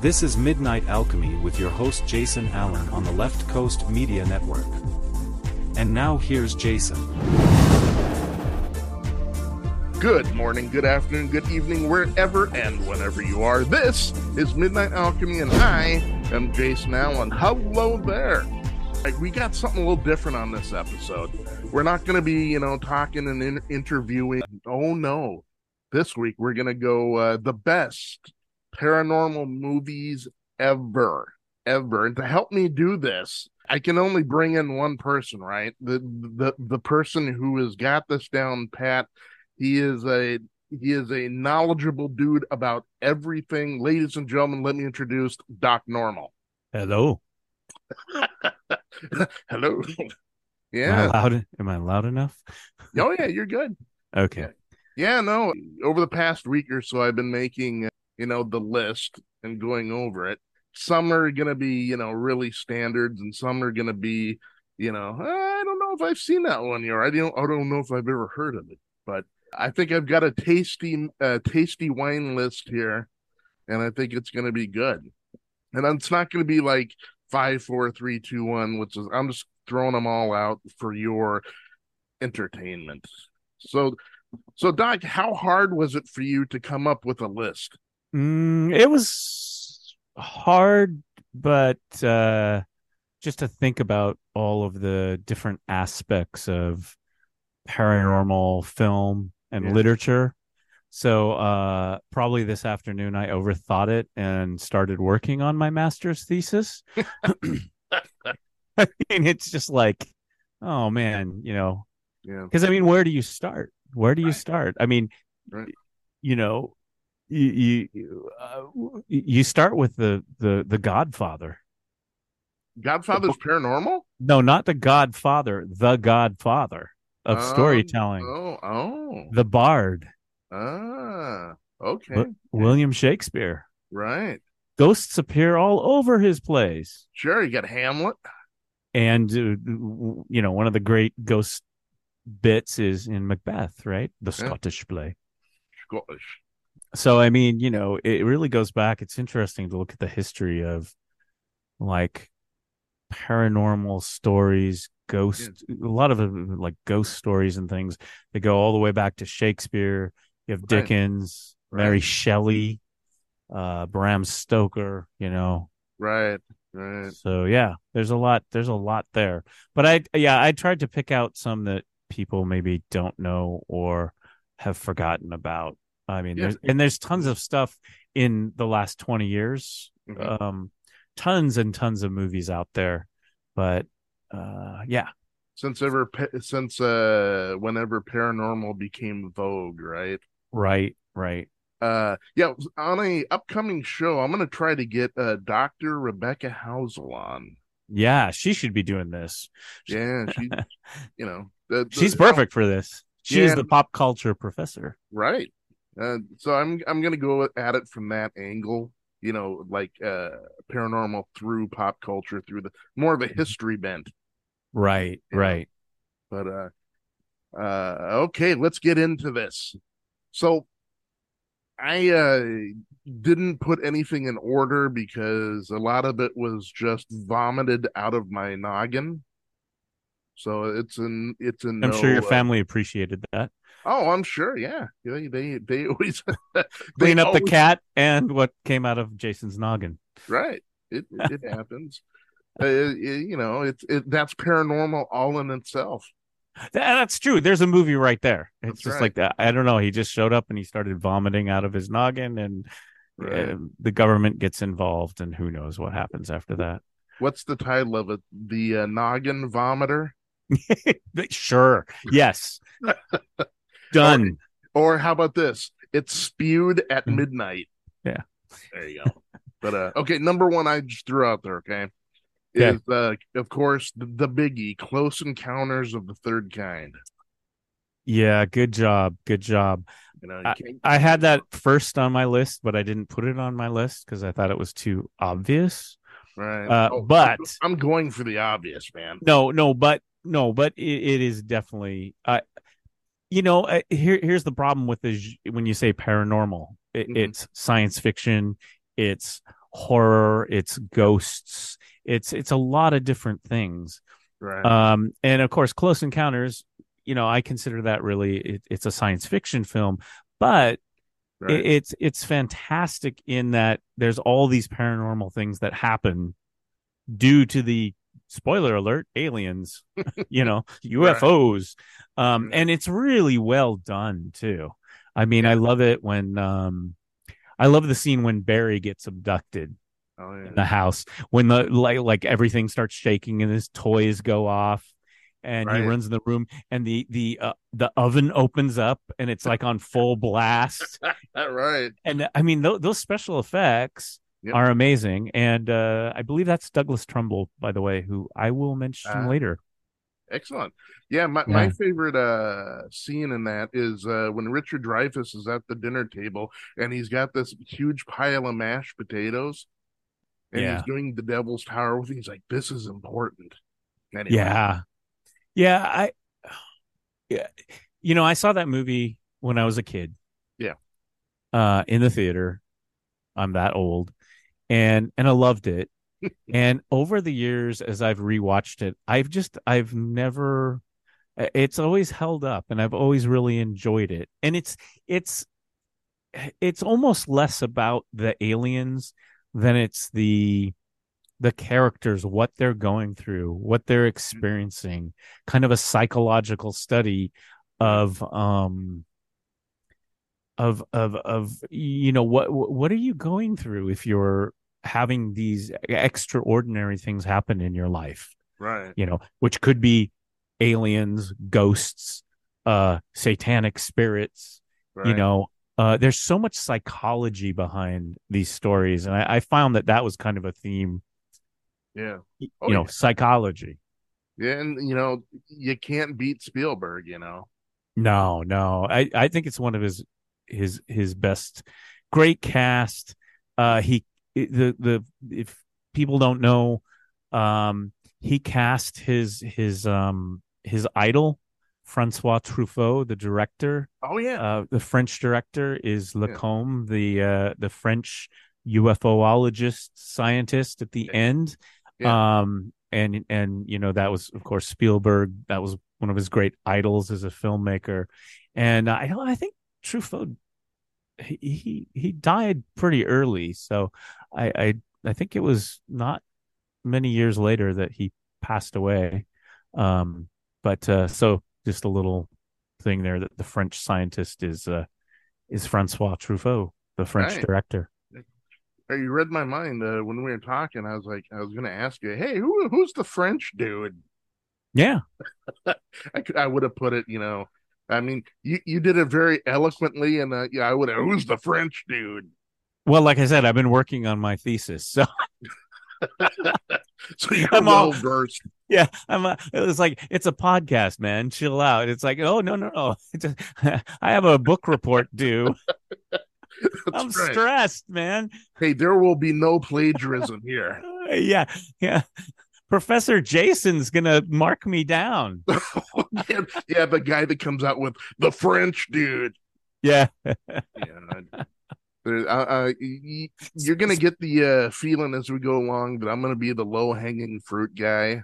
This is Midnight Alchemy with your host Jason Allen on the Left Coast Media Network. And now here's Jason. Good morning, good afternoon, good evening, wherever and whenever you are. This is Midnight Alchemy, and I am Jason Allen. Hello there. Like, we got something a little different on this episode. We're not going to be, you know, talking and in- interviewing. Oh no, this week we're going to go uh, the best paranormal movies ever, ever. And to help me do this, I can only bring in one person, right? The the the person who has got this down pat. He is a he is a knowledgeable dude about everything. Ladies and gentlemen, let me introduce Doc Normal. Hello. Hello. Am I Yeah. loud? Am I loud enough? Oh yeah, you're good. Okay. Yeah, no. Over the past week or so, I've been making, you know, the list and going over it. Some are going to be, you know, really standards, and some are going to be, you know, I don't know if I've seen that one yet. I don't, I don't know if I've ever heard of it, but I think I've got a tasty, uh, tasty wine list here, and I think it's going to be good. And it's not going to be like five, four, three, two, one, which is I'm just throwing them all out for your entertainment. So so, Doc, how hard was it for you to come up with a list? Mm, it was hard, but uh, just to think about all of the different aspects of paranormal film and Yeah. literature. So uh, probably this afternoon I overthought it and started working on my master's thesis. I mean, it's just like, oh man, you know, Yeah, because I mean, where do you start? Where do you Right. start? I mean, Right. you know, you you, uh, you start with the the the Godfather. Godfather's paranormal. No, not the Godfather, the Godfather of Um, storytelling, Oh, oh, the Bard, ah, okay, Wi- William Shakespeare. right. Ghosts appear all over his plays, Sure, you got Hamlet. and uh, you know, one of the great ghost bits is in Macbeth, right? The Yeah. Scottish play. Scottish. So i mean you know it really goes back it's interesting to look at the history of like paranormal stories ghost a lot of like ghost stories and things that go all the way back to shakespeare you have Right. dickens mary Right. shelley uh bram stoker you know Right, right. so yeah there's a lot there's a lot there but i yeah i tried to pick out some that people maybe don't know or have forgotten about i mean Yeah. there's and there's tons of stuff in the last 20 years Mhm. um tons and tons of movies out there but uh yeah Since ever, since uh, whenever paranormal became vogue, right? right right Uh, yeah. On a upcoming show, I'm gonna try to get uh Dr. Rebecca Housel on. yeah she should be doing this Yeah, she, you know, the, the- she's perfect for this she's Yeah. the pop culture professor Right. Uh, so I'm I'm gonna go at it from that angle, you know, like uh paranormal through pop culture through the more of a history bent. right right But uh uh okay, let's get into this. So I uh didn't put anything in order because a lot of it was just vomited out of my noggin. So it's an it's an i'm sure your no, uh, family appreciated that oh, I'm sure, yeah. They they they always they clean up the cat and what came out of Jason's noggin. Right. It it happens. Uh, it- you know, it's it, that's paranormal all in itself. That- that's true. There's a movie right there. It's That's just right. like that. I don't know. He just showed up and he started vomiting out of his noggin, and Right. uh, the government gets involved, and who knows what happens after that. What's the title of it? The uh, noggin vomiter, sure. Yes. Done. or how about this? It's spewed at Mm. midnight. Yeah. There you go. but uh, okay, number one, I just threw out there. Okay, is uh, of course the, the biggie, Close Encounters of the Third Kind. Yeah. Good job. Good job. You know, you can't- I had that first on my list, but I didn't put it on my list because I thought it was too obvious. right. uh, Oh, but- I'm going for the obvious, man. No, no, but no, but it, it is definitely. Uh, you know, uh, here here's the problem with the when you say paranormal, it, Mhm. it's science fiction, it's horror, it's ghosts, it's it's a lot of different things. Right. Um, and of course, Close Encounters, you know, I consider that really it, it's a science fiction film, but right. it, it's it's fantastic in that there's all these paranormal things that happen due to the spoiler alert aliens you know ufos um and it's really well done too. I mean i love it when um i love the scene when barry gets abducted oh, yeah. in the house when the like like everything starts shaking and his toys go off and right. he runs in the room and the the uh, the oven opens up and it's like on full blast. Right. And i mean th- those special effects yep. are amazing. And uh, I believe that's Douglas Trumbull, by the way, who I will mention uh, later. Excellent. Yeah, my, yeah. my favorite uh, scene in that is uh, when Richard Dreyfuss is at the dinner table and he's got this huge pile of mashed potatoes and yeah. he's doing the Devil's Tower with. He's like, "This is important." Anyway. Yeah, yeah. I, yeah, you know, I saw that movie when I was a kid. Yeah, uh, in the theater. I'm that old, and and I loved it. and over the years, as I've rewatched it, I've just I've never. It's always held up, and I've always really enjoyed it. And it's it's it's almost less about the aliens than it's the the characters, what they're going through, what they're experiencing, kind of a psychological study of um of of of you know what what are you going through if you're having these extraordinary things happen in your life. Right. You know which could be aliens ghosts uh satanic spirits right. you know uh there's so much psychology behind these stories. And i, I found that that was kind of a theme yeah. oh, you know yeah. psychology. Yeah and you know you can't beat spielberg you know? No no. I i think it's one of his his his best. Great cast. Uh he the the if people don't know, um, he cast his his um his idol Francois Truffaut, the director. Oh yeah, uh, the French director is Lacombe, yeah. the uh, the French UFOologist scientist at the yeah. end. Yeah. Um, and and you know that was of course Spielberg. That was one of his great idols as a filmmaker. And I I think Truffaut he he died pretty early, so I I I think it was not many years later that he passed away. Um, but uh, so just a little thing there that the French scientist is uh, is Francois Truffaut, the French right. director. You read my mind uh, when we were talking. I was like, I was going to ask you, hey, who who's the French dude? Yeah, I could, I would have put it, you know, I mean, you, you did it very eloquently, and uh, yeah, I would. Who's the French dude? Well, like I said, I've been working on my thesis, so so you're I'm well versed. Yeah, I'm. A, it was like it's a podcast, man. Chill out. It's like, oh no, no, no. Just, I have a book report due. I'm right. stressed, man. Hey, there will be no plagiarism here. yeah, yeah. Professor Jason's gonna mark me down. yeah, yeah, the guy that comes out with the French dude. Yeah. yeah. Uh, you're gonna get the uh, feeling as we go along that I'm gonna be the low hanging fruit guy.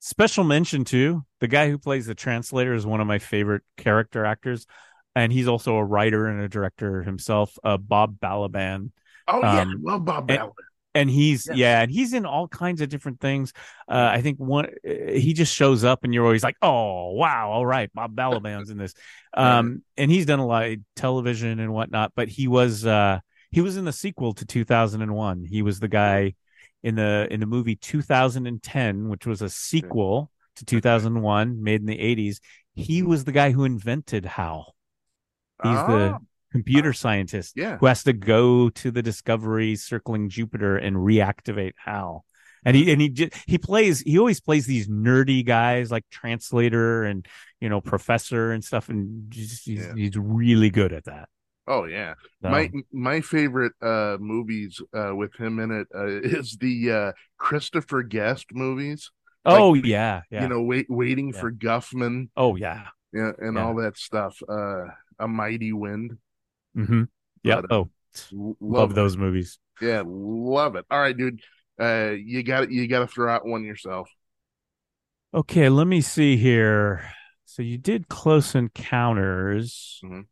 Special mention too, the guy who plays the translator is one of my favorite character actors, and he's also a writer and a director himself. Uh, Bob Balaban. Oh yeah, um, love Bob Balaban and he's yeah. yeah. and he's in all kinds of different things. Uh i think one uh, he just shows up and you're always like oh wow all right bob balaban's in this. Um and he's done a lot of television and whatnot but he was uh he was in the sequel to 2001 he was the guy in the in the movie 2010 which was a sequel to 2001 made in the 80s he was the guy who invented hal he's oh. the computer scientist yeah. who has to go to the Discovery circling Jupiter and reactivate Hal. And he and he he plays he always plays these nerdy guys like translator and you know professor and stuff and just, he's, yeah. he's really good at that. Oh yeah, so. my my favorite uh, movies uh, with him in it uh, is the uh, Christopher Guest movies. Oh like, yeah, yeah. You know, wait, waiting yeah. for Guffman. Oh yeah, yeah, and yeah. all that stuff. Uh, a mighty wind. Mm-hmm. Yeah. But, uh, oh, L- Love those movies. Yeah, love it. All right, dude. Uh, you got you got to throw out one yourself. Okay, let me see here. So you did Close Encounters. Mhm.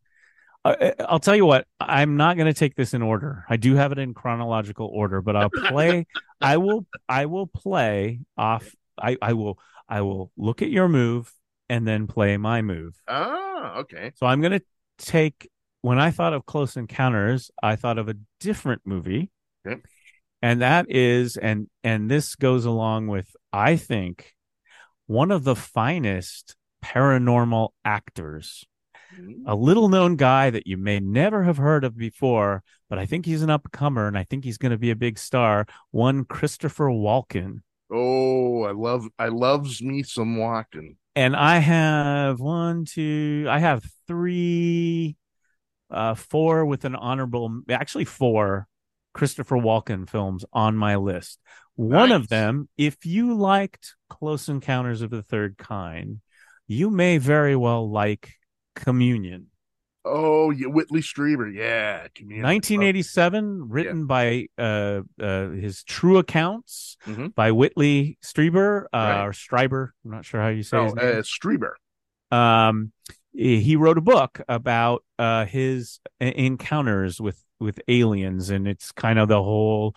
Uh, I'll tell you what. I'm not going to take this in order. I do have it in chronological order, but I'll play. I will. I will play off. I. I will. I will look at your move and then play my move. Ah, okay. So I'm going to take. When I thought of Close Encounters, I thought of a different movie, Okay. and that is and and this goes along with I think one of the finest paranormal actors mm-hmm. a little known guy that you may never have heard of before, but I think he's an upcomer and I think he's going to be a big star. One Christopher Walken. Oh, I love I loves me some Walken. And I have one, two, I have three, uh, four with an honorable, actually four Christopher Walken films on my list. One Nice. of them, if you liked Close Encounters of the Third Kind, you may very well like Communion. Oh, yeah, Whitley Strieber. Yeah, community. 1987, written by uh, uh, his true accounts Mhm. by Whitley Strieber uh, Right. or Stryber. I'm not sure how you say Oh, his name. uh, Strieber. um, he wrote a book about uh, his encounters with with aliens, and it's kind of the whole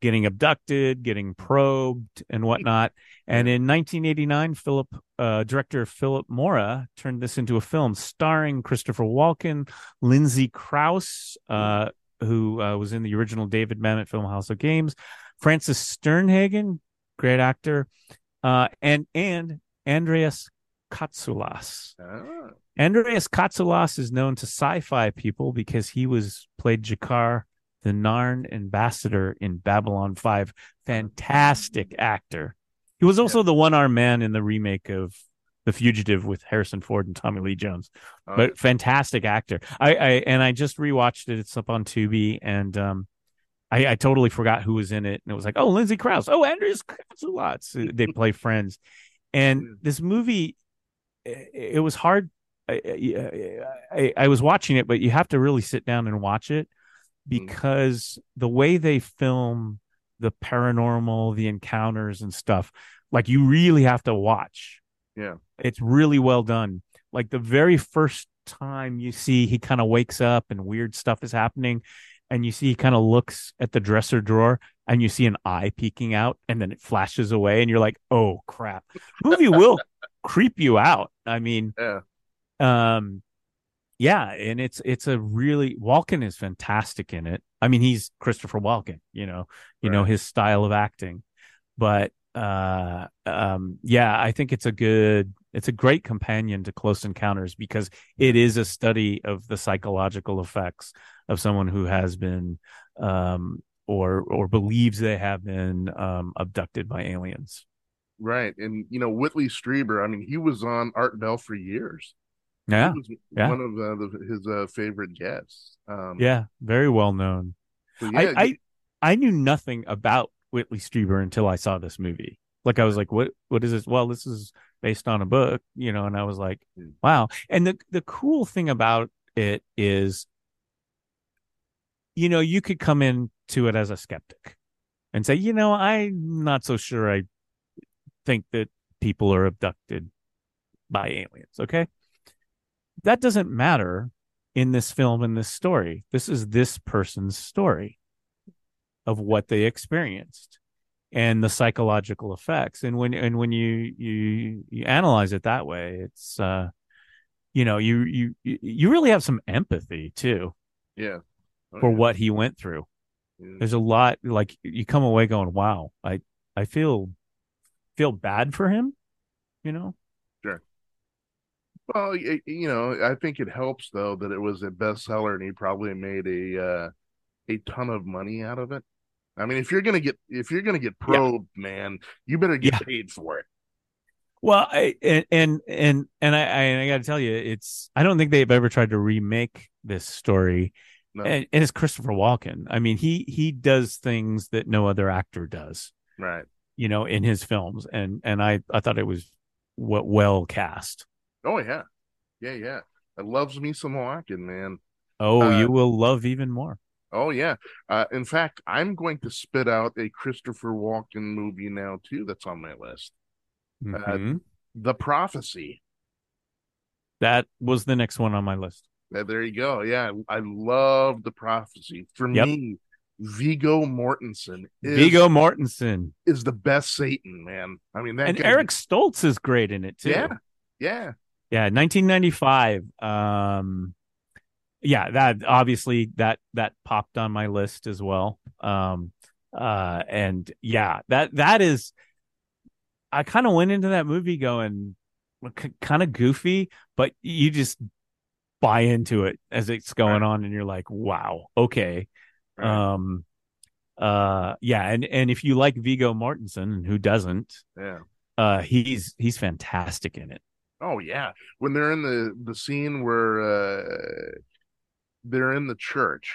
getting abducted, getting probed, and whatnot. And in 1989, Philip uh, director Philip Mora turned this into a film starring Christopher Walken, Lindsay Crouse, uh, who uh, was in the original David Mamet film House of Games, Frances Sternhagen, great actor, uh, and and Andreas Katsulas. Ah, Andreas Katsulas is known to sci-fi people because he was played G'Kar, the Narn ambassador in Babylon 5. Fantastic actor. He was also the one-armed man in the remake of The Fugitive with Harrison Ford and Tommy Lee Jones. oh, But fantastic actor. I, I and I just rewatched it. It's up on Tubi and um I, I totally forgot who was in it, and it was like, oh, Lindsay Crouse, oh, Andreas Katsulas. They play friends, and this movie, it, was hard. I, I, I, I was watching it, but you have to really sit down and watch it hmm. because the way they film the paranormal, the encounters and stuff, like you really have to watch. Yeah. It's really well done. Like the very first time you see he kind of wakes up and weird stuff is happening, and you see he kind of looks at the dresser drawer and you see an eye peeking out and then it flashes away and you're like, oh crap. Movie will creep you out. I mean, yeah. um yeah and it's it's a really walken is fantastic in it i mean he's christopher walken you know you know his style of acting but uh um yeah i think it's a good it's a great companion to close encounters because it is a study of the psychological effects of someone who has been um or or believes they have been um abducted by aliens Right. And, you know, Whitley Strieber, I mean, he was on Art Bell for years. yeah He was yeah. one of uh, the, his uh, favorite guests. Um, yeah very well known so yeah, I, I I knew nothing about Whitley Strieber until I saw this movie. Like I was like, what what is this? Well, this is based on a book, you know, and I was like, wow. And the the cool thing about it is you know, you could come into it as a skeptic and say, you know, I'm not so sure I think that people are abducted by aliens, okay? That doesn't matter in this film in this story. This is this person's story of what they experienced and the psychological effects. And when and when you you you analyze it that way, it's uh you know, you you you really have some empathy too yeah. Oh, for yeah. what he went through. Yeah. There's a lot like you come away going, "Wow, I I feel feel bad for him," you know? Sure. Well, y- you know, I think it helps though that it was a bestseller and he probably made a uh, a ton of money out of it. I mean, if you're gonna get if you're gonna get probed, man, you better get Yeah. paid for it. Well, I and and and, and I I, I got to tell you, it's I don't think they've ever tried to remake this story, No. and, and it's Christopher Walken. I mean, he he does things that no other actor does, Right. You know, in his films, and and I I thought it was what well cast. Oh yeah. Yeah, yeah. It loves me some Walken, man. Oh, Uh, you will love even more. Oh yeah. Uh, in fact, I'm going to spit out a Christopher Walken movie now too. That's on my list. Uh, Mm-hmm. The Prophecy. That was the next one on my list. Uh, there you go. Yeah, I love The Prophecy. For Yep. me, Viggo Mortensen is Viggo Mortensen is the best Satan, man. I mean that and Eric Stoltz is great in it too. Yeah, yeah, Yeah, 1995. Um, yeah, that obviously that that popped on my list as well. Um, uh, and yeah, that that is. I kind of went into that movie going c- kind of goofy, but you just buy into it as it's going on, and you're like, wow, okay. Right, Um, uh, yeah, and and if you like Viggo Mortensen, who doesn't? yeah. Uh, he's he's fantastic in it. Oh yeah, when they're in the the scene where uh they're in the church,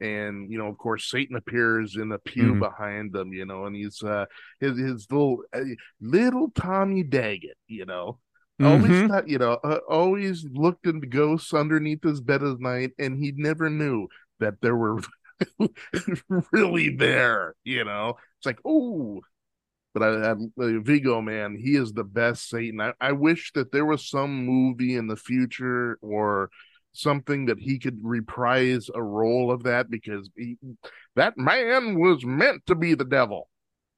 and you know, of course, Satan appears in a pew Mhm. behind them, you know, and he's uh his his little uh, little Tommy Daggett, you know. Always Mhm. thought, you know, uh, always looked into ghosts underneath his bed at night, and he never knew that there were really there. You know, it's like, oh, but I, I uh, Viggo, man, he is the best Satan. I, I wish that there was some movie in the future or something that he could reprise a role of that because he, that man was meant to be the devil.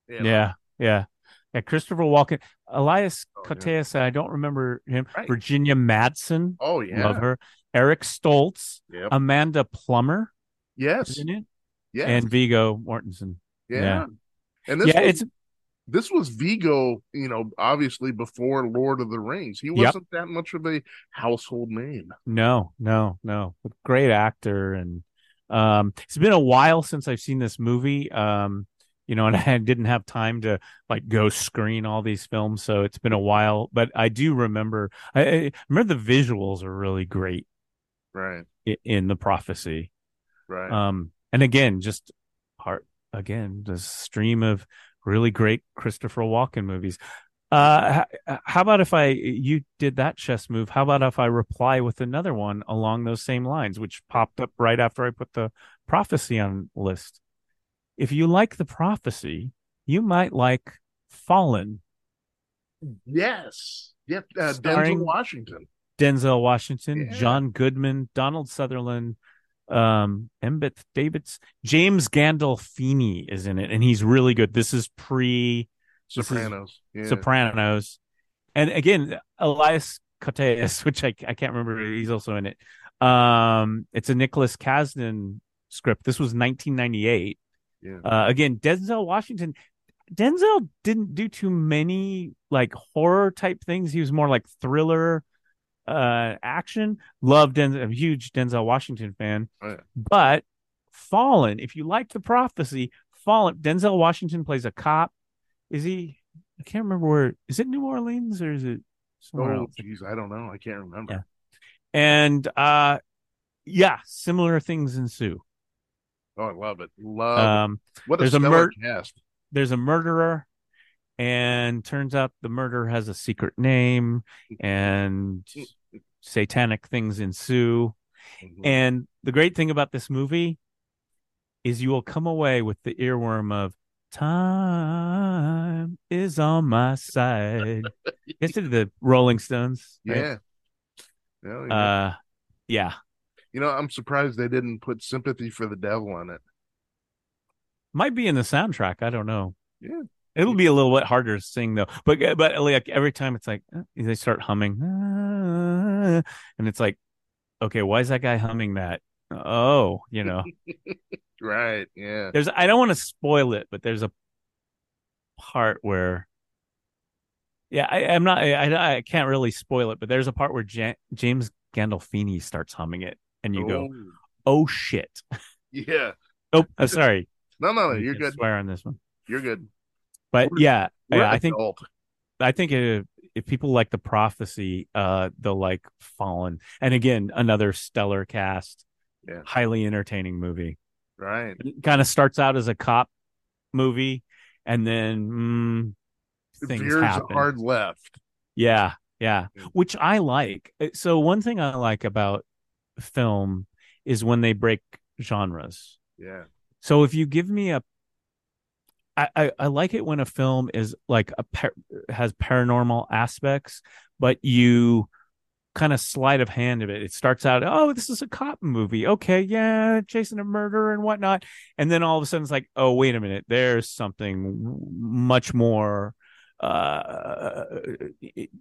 you know? Yeah, yeah, yeah. Christopher Walken, Elias Oh, yeah. I don't remember him. Right. Virginia Madsen, Oh yeah. love her. Eric Stoltz, Yep. Amanda Plummer, yes. is in it, Yes. and Viggo Mortensen. yeah. yeah. And this yeah, was, it's this was Viggo, you know, obviously before Lord of the Rings. He wasn't that much of a household name. no, no, no. Great actor, and um, it's been a while since I've seen this movie. Um, you know, and I didn't have time to like go screen all these films, so it's been a while. But I do remember. I, I remember the visuals are really great Right. in the prophecy. Right. Um, and again, just part again, the stream of really great Christopher Walken movies. Uh, how about if I you did that chess move? How about if I reply with another one along those same lines, which popped up right after I put the prophecy on list? If you like the prophecy, you might like Fallen, yes. Yep. Uh, Starring- Denzel Washington. Denzel Washington, Yeah. John Goodman, Donald Sutherland, um, Embeth Davidtz, James Gandolfini is in it, and he's really good. This is pre is Sopranos. Yeah. Sopranos, and again Elias Koteas, which I I can't remember. He's also in it. Um, it's a Nicholas Kasdan script. This was 1998. yeah. Uh, again, Denzel Washington. Denzel didn't do too many like horror type things. He was more like thriller, uh, action. Love Denzel. I'm a huge Denzel Washington fan. Oh, yeah. But Fallen, if you like the prophecy, Fallen. Denzel Washington plays a cop. Is he? I can't remember where. Is it New Orleans or is it somewhere Oh, else? geez, I don't know. I can't remember. Yeah. And uh, yeah, similar things ensue. Oh, I love it. Love Um, it. What a there's a mur- cast. there's a murderer and turns out the murder has a secret name and satanic things ensue Mhm. and the great thing about this movie is you will come away with the earworm of time is on my side to the rolling stones right? yeah. Yeah, yeah. uh yeah you know, I'm surprised they didn't put sympathy for the devil on it. might be in the soundtrack i don't know Yeah. It'll be a little bit harder to sing though, but but like every time it's like uh, they start humming, uh, and it's like, okay, why is that guy humming that? Oh, you know, Right. Yeah. there's I don't want to spoil it, but there's a part where, yeah, I, I'm not, I, I can't really spoil it, but there's a part where Ja- James Gandolfini starts humming it, and you go, Oh, oh shit, Yeah. oh, I'm sorry, No, no, no. You You're good. Swear on this one, You're good. But We're- yeah, We're yeah, I think adult. I think if, if people like the prophecy, uh, they'll like Fallen. And again, another stellar cast, Yeah. highly entertaining movie. Right. Kind of starts out as a cop movie, and then mm, things Veers happen. hard left. Yeah, yeah, which I like. Uh, So one thing I like about film is when they break genres. Yeah. So if you give me a I, I, I like it when a film is like a par- has paranormal aspects, but you kind of sleight of hand of it. It starts out, oh, this is a cop movie. Okay, yeah, chasing a murder and whatnot. And then all of a sudden it's like, oh, wait a minute, there's something much more uh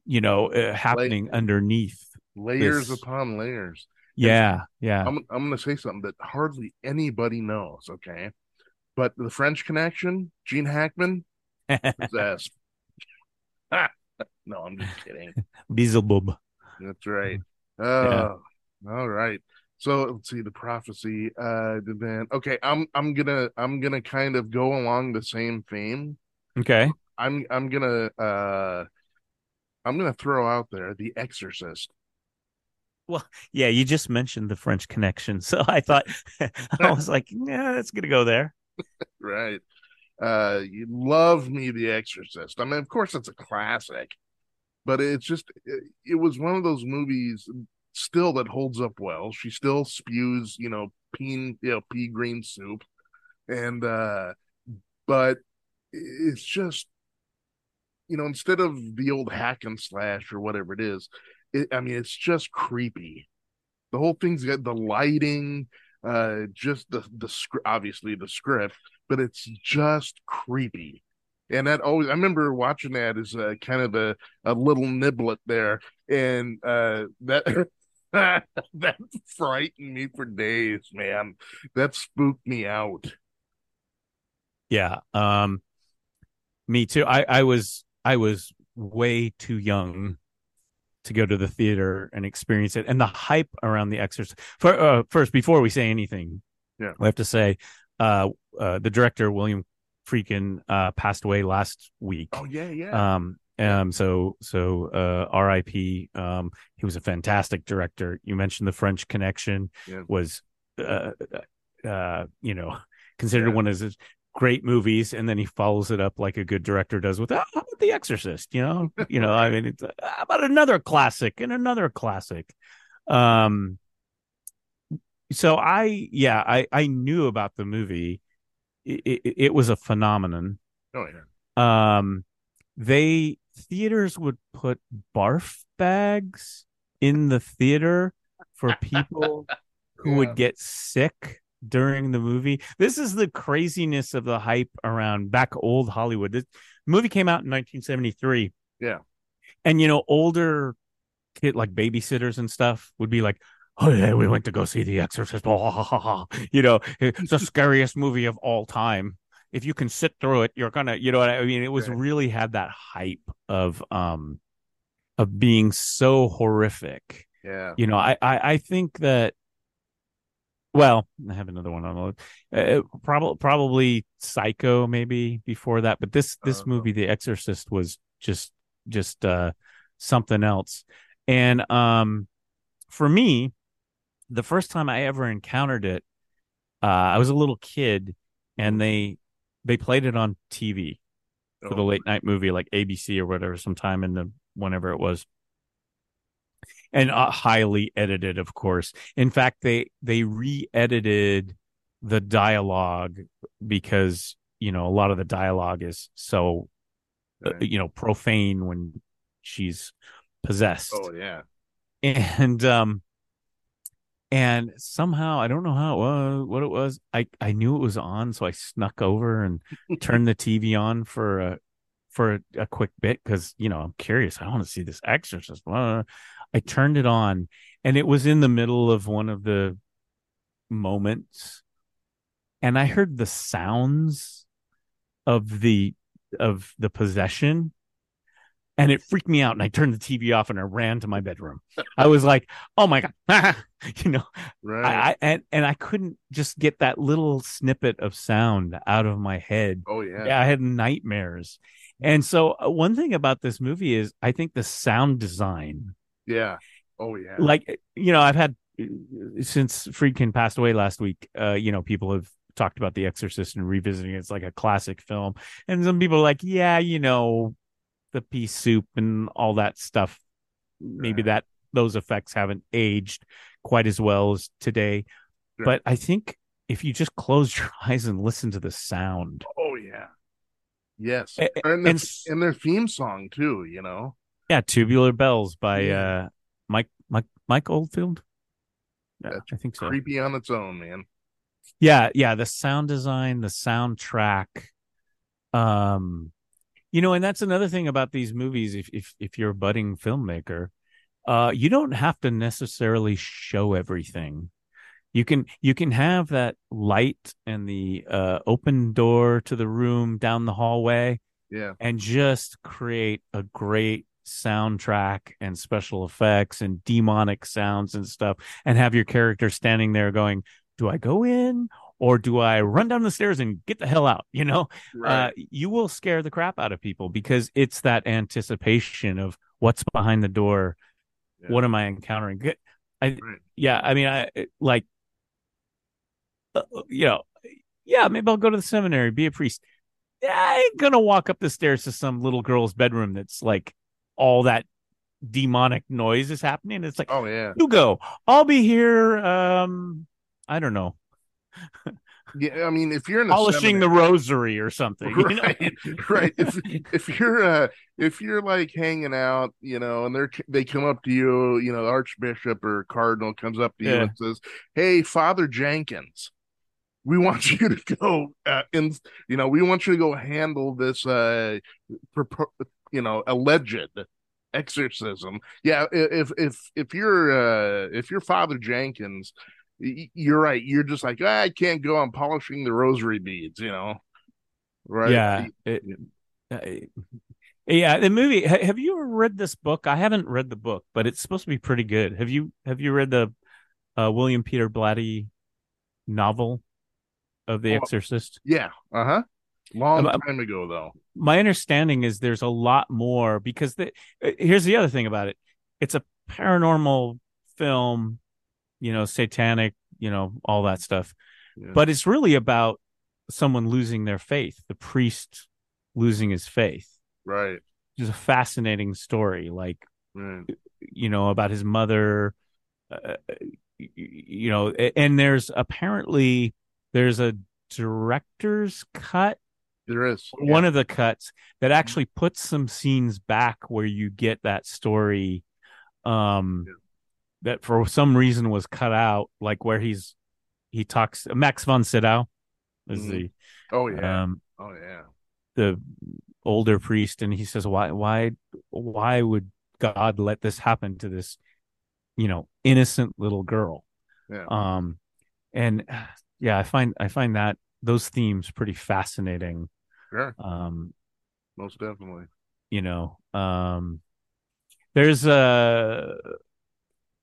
you know uh, happening like, underneath layers this. upon layers yeah yeah i'm, I'm gonna say something that hardly anybody knows okay but the french connection gene hackman possessed no i'm just kidding Beelzebub. That's right. Oh, yeah. all right. So let's see the prophecy. Uh, then okay, I'm I'm gonna I'm gonna kind of go along the same theme. Okay. I'm I'm gonna uh I'm gonna throw out there the Exorcist. Well, yeah, you just mentioned the French Connection, so I thought I was like, yeah, that's gonna go there. right. Uh, you love me, The Exorcist. I mean, of course, it's a classic but it's just it, it was one of those movies still that holds up well. She still spews, you know, pea, you know, pea green soup, and uh, but it's just, you know, instead of the old hack and slash or whatever it is, it, I mean, it's just creepy. The whole thing's got the lighting, uh, just the the script, obviously the script, but it's just creepy and that always I remember watching that as a, kind of a, a little niblet there, and uh, that that frightened me for days, man. That spooked me out. Yeah, um, me too. I I was I was way too young to go to the theater and experience it, and the hype around the Exorcist. For, uh, first, before we say anything, yeah, we have to say uh, uh, the director William Friedkin uh passed away last week. Oh yeah, yeah. Um um so so uh RIP um he was a fantastic director. You mentioned the French Connection yeah. was uh uh you know considered yeah. one of his great movies and then he follows it up like a good director does with oh, The Exorcist, you know? you know, I mean it's uh, about another classic and another classic. Um so I yeah, I I knew about the movie it, it, was a phenomenon. Oh yeah. Um, they theaters would put barf bags in the theater for people who yeah. would get sick during the movie. This is the craziness of the hype around back old Hollywood. The movie came out in 1973. Yeah. And you know, older kid like babysitters and stuff would be like, oh yeah, we went to go see The Exorcist. Oh you know, it's the scariest movie of all time. If you can sit through it, you're gonna, you know what I mean? It was really had that hype of um of being so horrific. Yeah. You know, I I, I think that well, I have another one on the uh, probably probably Psycho maybe before that, but this this uh, movie, The Exorcist, was just just uh something else. And um for me, the first time I ever encountered it, uh, I was a little kid, and they they played it on TV for oh. the late night movie, like ABC or whatever, sometime in the whenever it was, and uh, highly edited, of course. In fact, they they re-edited the dialogue because you know a lot of the dialogue is so uh, you know profane when she's possessed. Oh yeah, and um and somehow I don't know how it was, what it was. I I knew it was on, so I snuck over and turned the TV on for a for a, a quick bit because you know I'm curious. I want to see this Exorcist. Uh, I turned it on, and it was in the middle of one of the moments, and I heard the sounds of the of the possession and it freaked me out and i turned the tv off and i ran to my bedroom. I was like oh my god you know? Right. I, I, and, and i couldn't just get that little snippet of sound out of my head. Oh yeah, yeah i had nightmares. And so uh, one thing about this movie is i think the sound design yeah oh yeah like you know i've had uh, since friedkin passed away last week uh you know people have talked about the exorcist and revisiting it. it's like a classic film and some people are like yeah you know the pea soup and all that stuff. Maybe that those effects haven't aged quite as well as today. But I think if you just close your eyes and listen to the sound. Oh yeah. Yes. A- And, their, and and their theme song too, you know. Yeah, Tubular Bells by uh Mike Mike Mike Oldfield. Yeah, That's I think so. Creepy on its own, man. Yeah, yeah, the sound design, the soundtrack. Um you know, and that's another thing about these movies if if if you're a budding filmmaker, uh you don't have to necessarily show everything. You can you can have that light and the uh open door to the room down the hallway Yeah. and just create a great soundtrack and special effects and demonic sounds and stuff and have your character standing there going do i go in or do i run down the stairs and get the hell out? You know? Uh, you will scare the crap out of people because it's that anticipation of what's behind the door. Yeah. what am i encountering? I Right. yeah i mean i like uh, you know yeah maybe i'll go to the seminary be a priest. I ain't gonna walk up the stairs to some little girl's bedroom that's like all that demonic noise is happening. It's like, Oh yeah. you go. I'll be here. Um, I don't know, Yeah. I mean, if you're in polishing the rosary or something. you know? right right if if you're uh if you're like hanging out you know and they're they come up to you you know the archbishop or cardinal comes up to you Yeah. and says hey father jenkins we want you to go uh, and you know we want you to go handle this uh propo- you know alleged exorcism yeah if if if you're uh if you're father jenkins you're right you're just like "Ah, i can't go i'm polishing the rosary beads you know right Yeah. It- uh, yeah. The movie. Have you ever read this book? I haven't read the book, but it's supposed to be pretty good. Have you? Have you read the uh, William Peter Blatty novel of The Oh. Exorcist? Yeah. Uh huh. Long Um, time ago, though. my understanding is there's a lot more because the, uh, here's the other thing about it it's a paranormal film you know satanic you know all that stuff Yeah. but it's really about someone losing their faith the priest losing his faith Right. it's a fascinating story like Right. you know about his mother uh, you know and there's apparently there's a director's cut There is one of the cuts that actually puts some scenes back where you get that story um Yeah. that for some reason was cut out like where he's he talks Max von Sydow is. Oh the yeah. um oh yeah. the older priest and he says why why why would God let this happen to this you know innocent little girl Yeah. um and yeah I find I find that those themes pretty fascinating Sure. um Most definitely. you know um there's a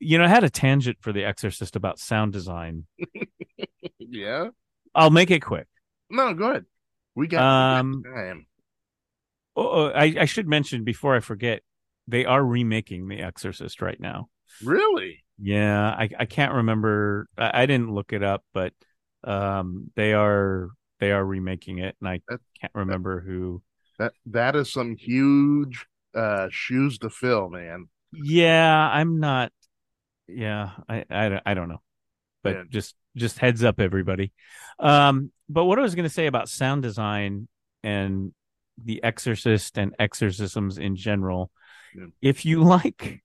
you know i had a tangent for the exorcist about sound design Yeah. i'll make it quick No, go ahead. We got, Um, time. oh, oh, I, I should mention before i forget they are remaking the exorcist right now Really? yeah i, I can't remember I, I didn't look it up but um they are they are remaking it and i That- can't remember who That that is some huge uh shoes to fill, man. yeah i'm not yeah i i, don't- I don't know but Yeah. just just heads up everybody um but what i was going to say about sound design and the exorcist and exorcisms in general Yeah. if you like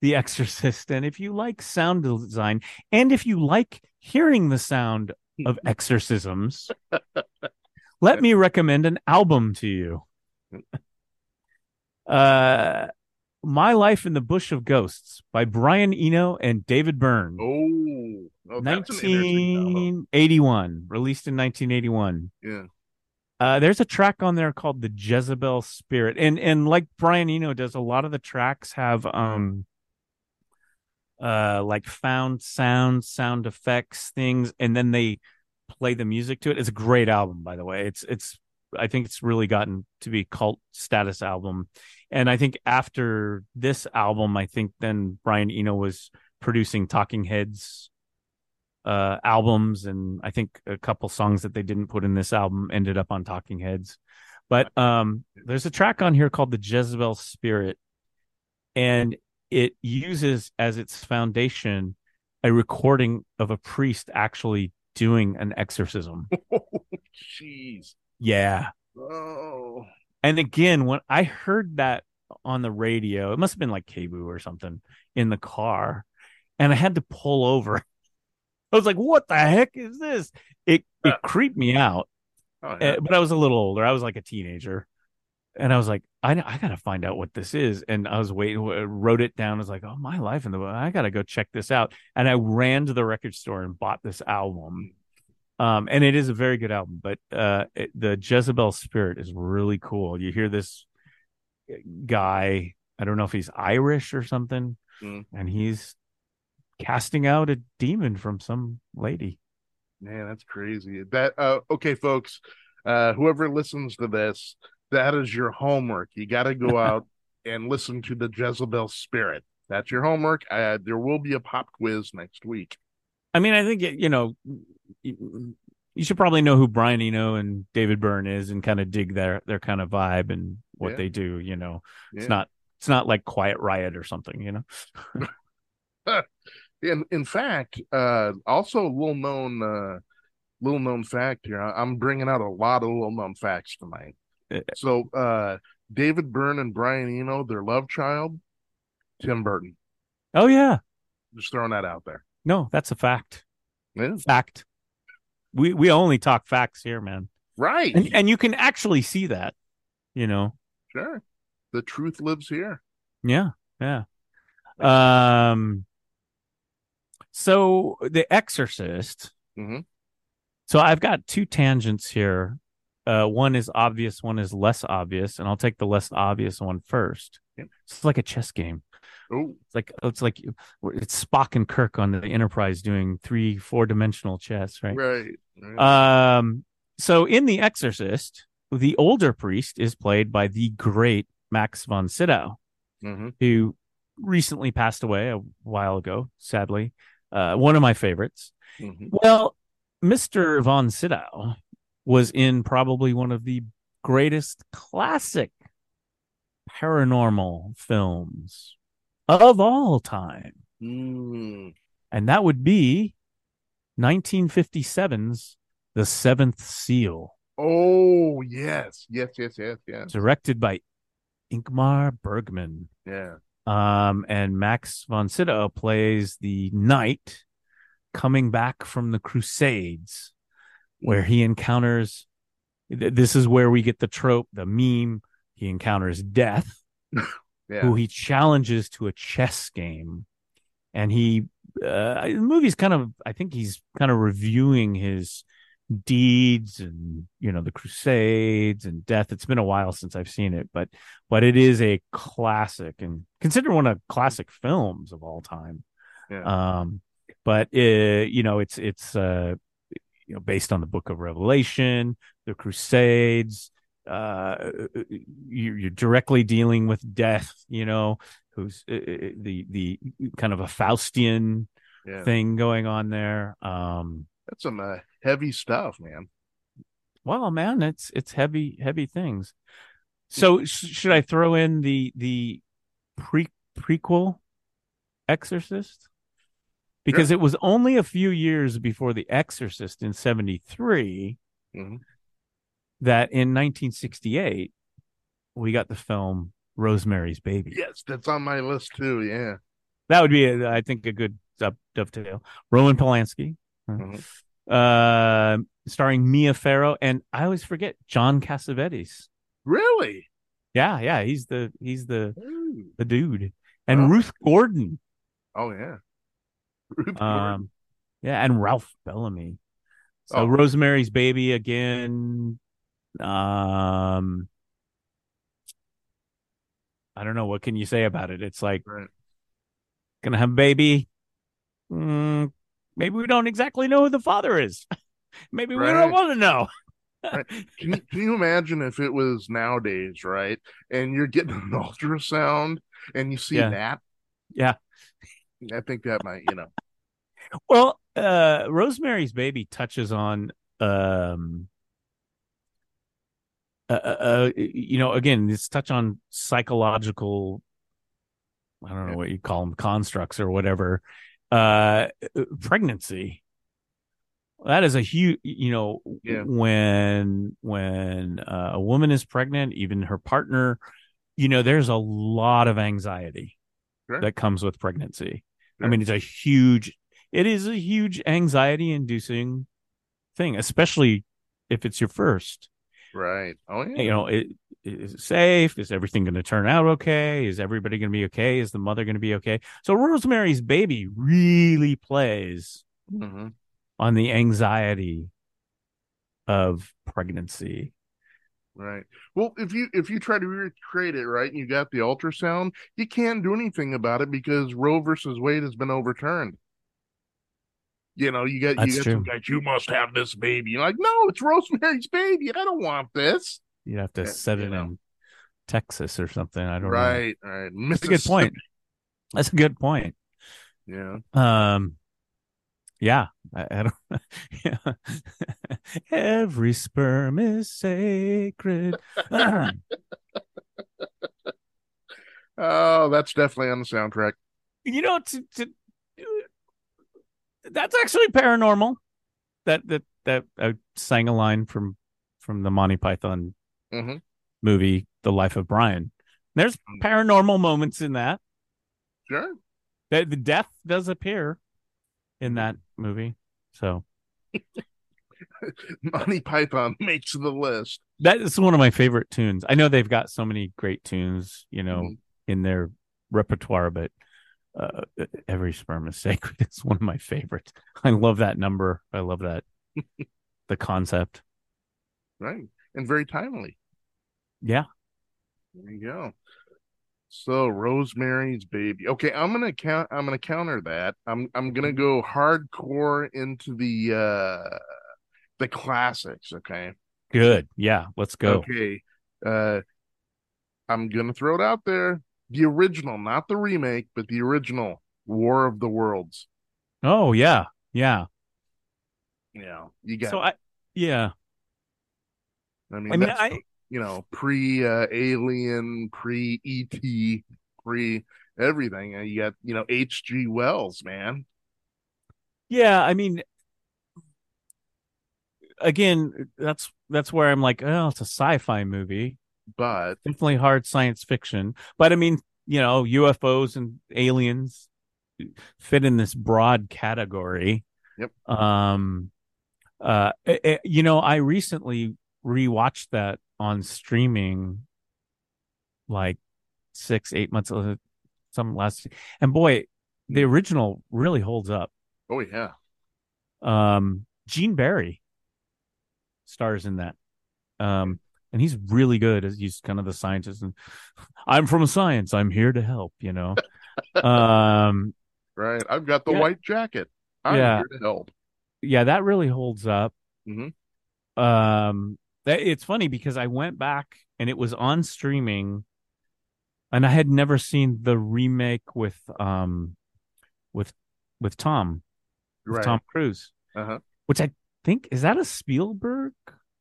the exorcist and if you like sound design and if you like hearing the sound of exorcisms. Let me recommend an album to you. Uh my life in the bush of ghosts by brian eno and david byrne. Oh, oh that's an interesting album. 1981 released in 1981 Yeah. uh, there's a track on there called the Jezebel Spirit, and and like Brian Eno does, a lot of the tracks have um, uh, like found sound, sound effects, things, and then they play the music to it. It's a great album, by the way. It's it's I think it's really gotten to be cult status album, and I think after this album, I think then Brian Eno was producing Talking Heads uh albums and I think a couple songs that they didn't put in this album ended up on Talking Heads. But um there's a track on here called the Jezebel Spirit and it uses as its foundation a recording of a priest actually doing an exorcism. Jeez. yeah. Oh. And again, when I heard that on the radio, it must have been like KBOO or something in the car, and I had to pull over. I was like, "What the heck is this?" It it creeped me out. Oh, yeah. Uh, but I was a little older. I was like a teenager, and I was like, "I I gotta find out what this is." And I was waiting, wrote it down. I was like, "Oh, my life in the I gotta go check this out." And I ran to the record store and bought this album. Um, and it is a very good album, but uh, it, the Jezebel Spirit is really cool. You hear this guy, I don't know if he's Irish or something, Mm. and he's casting out a demon from some lady. Man, that's crazy. That uh okay, folks. Uh whoever listens to this, that is your homework. You gotta go out and listen to the Jezebel Spirit. That's your homework. Uh there will be a pop quiz next week. I mean, I think you know, you, should probably know who Brian Eno and David Byrne is, and kind of dig their their kind of vibe and what Yeah. they do. You know, Yeah. it's not it's not like Quiet Riot or something. You know, in in fact, uh also a little known uh little known fact here. I'm bringing out a lot of little known facts tonight. Eh. So uh David Byrne and Brian Eno, their love child, Tim Burton. oh yeah, Just throwing that out there. no, that's a fact. Yeah. Fact. We we only talk facts here, man, Right. and and you can actually see that. You know, Sure. The truth lives here. Yeah, yeah. Um so The Exorcist. Mhm. So I've got two tangents here. Uh one is obvious, one is less obvious, and I'll take the less obvious one first. Yep. It's like a chess game. Oh, It's like it's like it's Spock and Kirk on the Enterprise doing three, four dimensional chess, right? right. right. Um, so in The Exorcist, the older priest is played by the great Max von Sydow Mhm. who recently passed away a while ago, sadly. Uh, one of my favorites. Mhm. Well, Mr. Von Sydow was in probably one of the greatest classic paranormal films of all time. Mm. And that would be 1957's The Seventh Seal, Oh, yes. Yes, yes, yes, yes. directed by Ingmar Bergman. Yeah. Um, and Max von Sydow plays the knight coming back from the Crusades, where he encounters. th- This is where we get the trope, the meme. He encounters death, Yeah. who he challenges to a chess game, and he. Uh, the movie's kind of. I think he's kind of reviewing his deeds and you know the crusades and death it's been a while since i've seen it but but it is a classic and considered one of classic films of all time Yeah. um but uh, you know it's it's uh you know based on the book of revelation the crusades uh you- you're directly dealing with death you know who's uh, uh, the the kind of a faustian yeah. thing going on there um That's some uh, heavy stuff, man. well man it's it's heavy heavy things so sh- should i throw in the the pre prequel exorcist because it was only a few years before the exorcist in 73 Mhm. that in 1968 we got the film rosemary's baby Yes, that's on my list too. Yeah. that would be a, i think a good uh, dovetail roman polanski Mhm. uh starring mia farrow and i always forget john cassavetes Really? Yeah, yeah, he's the he's the Ooh. the dude. And Oh. Ruth Gordon. Oh yeah. Um yeah, and Ralph Bellamy. So Oh. Rosemary's Baby again. Um I don't know what can you say about it. It's like Right. gonna have a baby. Mm, maybe we don't exactly know who the father is. maybe we don't want to know. Can you, can you imagine if it was nowadays, right? And you're getting an ultrasound and you see Yeah. that? Yeah. I think that might, you know. Well, uh Rosemary's Baby touches on um uh, uh, uh, you know, again, it's touch on psychological. I don't know what you call them, constructs or whatever. Uh, pregnancy, that is a huge you know Yeah. when when uh, a woman is pregnant even her partner you know there's a lot of anxiety Sure. that comes with pregnancy i mean it's a huge it is a huge anxiety inducing thing especially if it's your first Right. Oh yeah. you know it is it safe is everything going to turn out okay is everybody going to be okay is the mother going to be okay so rosemary's baby really plays Mhm. on the anxiety of pregnancy. Right. Well, if you if you try to recreate it right, and you got the ultrasound, you can't do anything about it because Roe versus Wade has been overturned. You know, you got That's you got some guys. You must have this baby. You're like, no, it's Rosemary's baby. I don't want this. You'd have to Yeah, set you it know. in Texas or something. I don't know. Right. Right. That's a good point. That's a good point. Yeah. Um, yeah, I, I don't. Yeah. Every sperm is sacred. Oh, that's definitely on the soundtrack. you know, to, to, that's actually paranormal. That that that I sang a line from from the Monty Python hmm movie, The Life of Brian. There's Mm. paranormal moments in that. Sure. The, the death does appear in that movie. So Monty Python makes the list. that is one of my favorite tunes. I know they've got so many great tunes, you know, Mhm. in their repertoire, but uh, every sperm is sacred. It's one of my favorites. I love that number. I love that the concept. Right. And very timely. Yeah. There you go. So Rosemary's Baby. Okay, I'm gonna count. I'm gonna counter that. I'm I'm gonna go hardcore into the uh the classics. Okay. Good. Yeah. Let's go. Okay. Uh, I'm gonna throw it out there. The original, not the remake, but the original War of the Worlds. Oh yeah. Yeah. Yeah, you got. So I yeah. I mean, I mean I you know, pre uh, Alien, pre ET, pre everything. And You got you know H.G. Wells, man. yeah, I mean again, that's that's where I'm like, oh, it's a sci-fi movie. But definitely hard science fiction. But I mean, you know, UFOs and aliens fit in this broad category. Yep. Um, uh, eh, eh, you know, I recently rewatched that on streaming, like six, eight months, uh, some last, and boy, the original really holds up. oh yeah, Um, Gene Barry stars in that. Um, and he's really good as he's kind of the scientist and I'm from science. I'm here to help, you know. um, right. I've got the Yeah. white jacket. I'm Yeah. here to help. yeah, that really holds up. Mhm. Um, that, it's funny because I went back and it was on streaming, and I had never seen the remake with um, with with Tom with Right. Tom Cruise, Uh-huh. which I think is that a Spielberg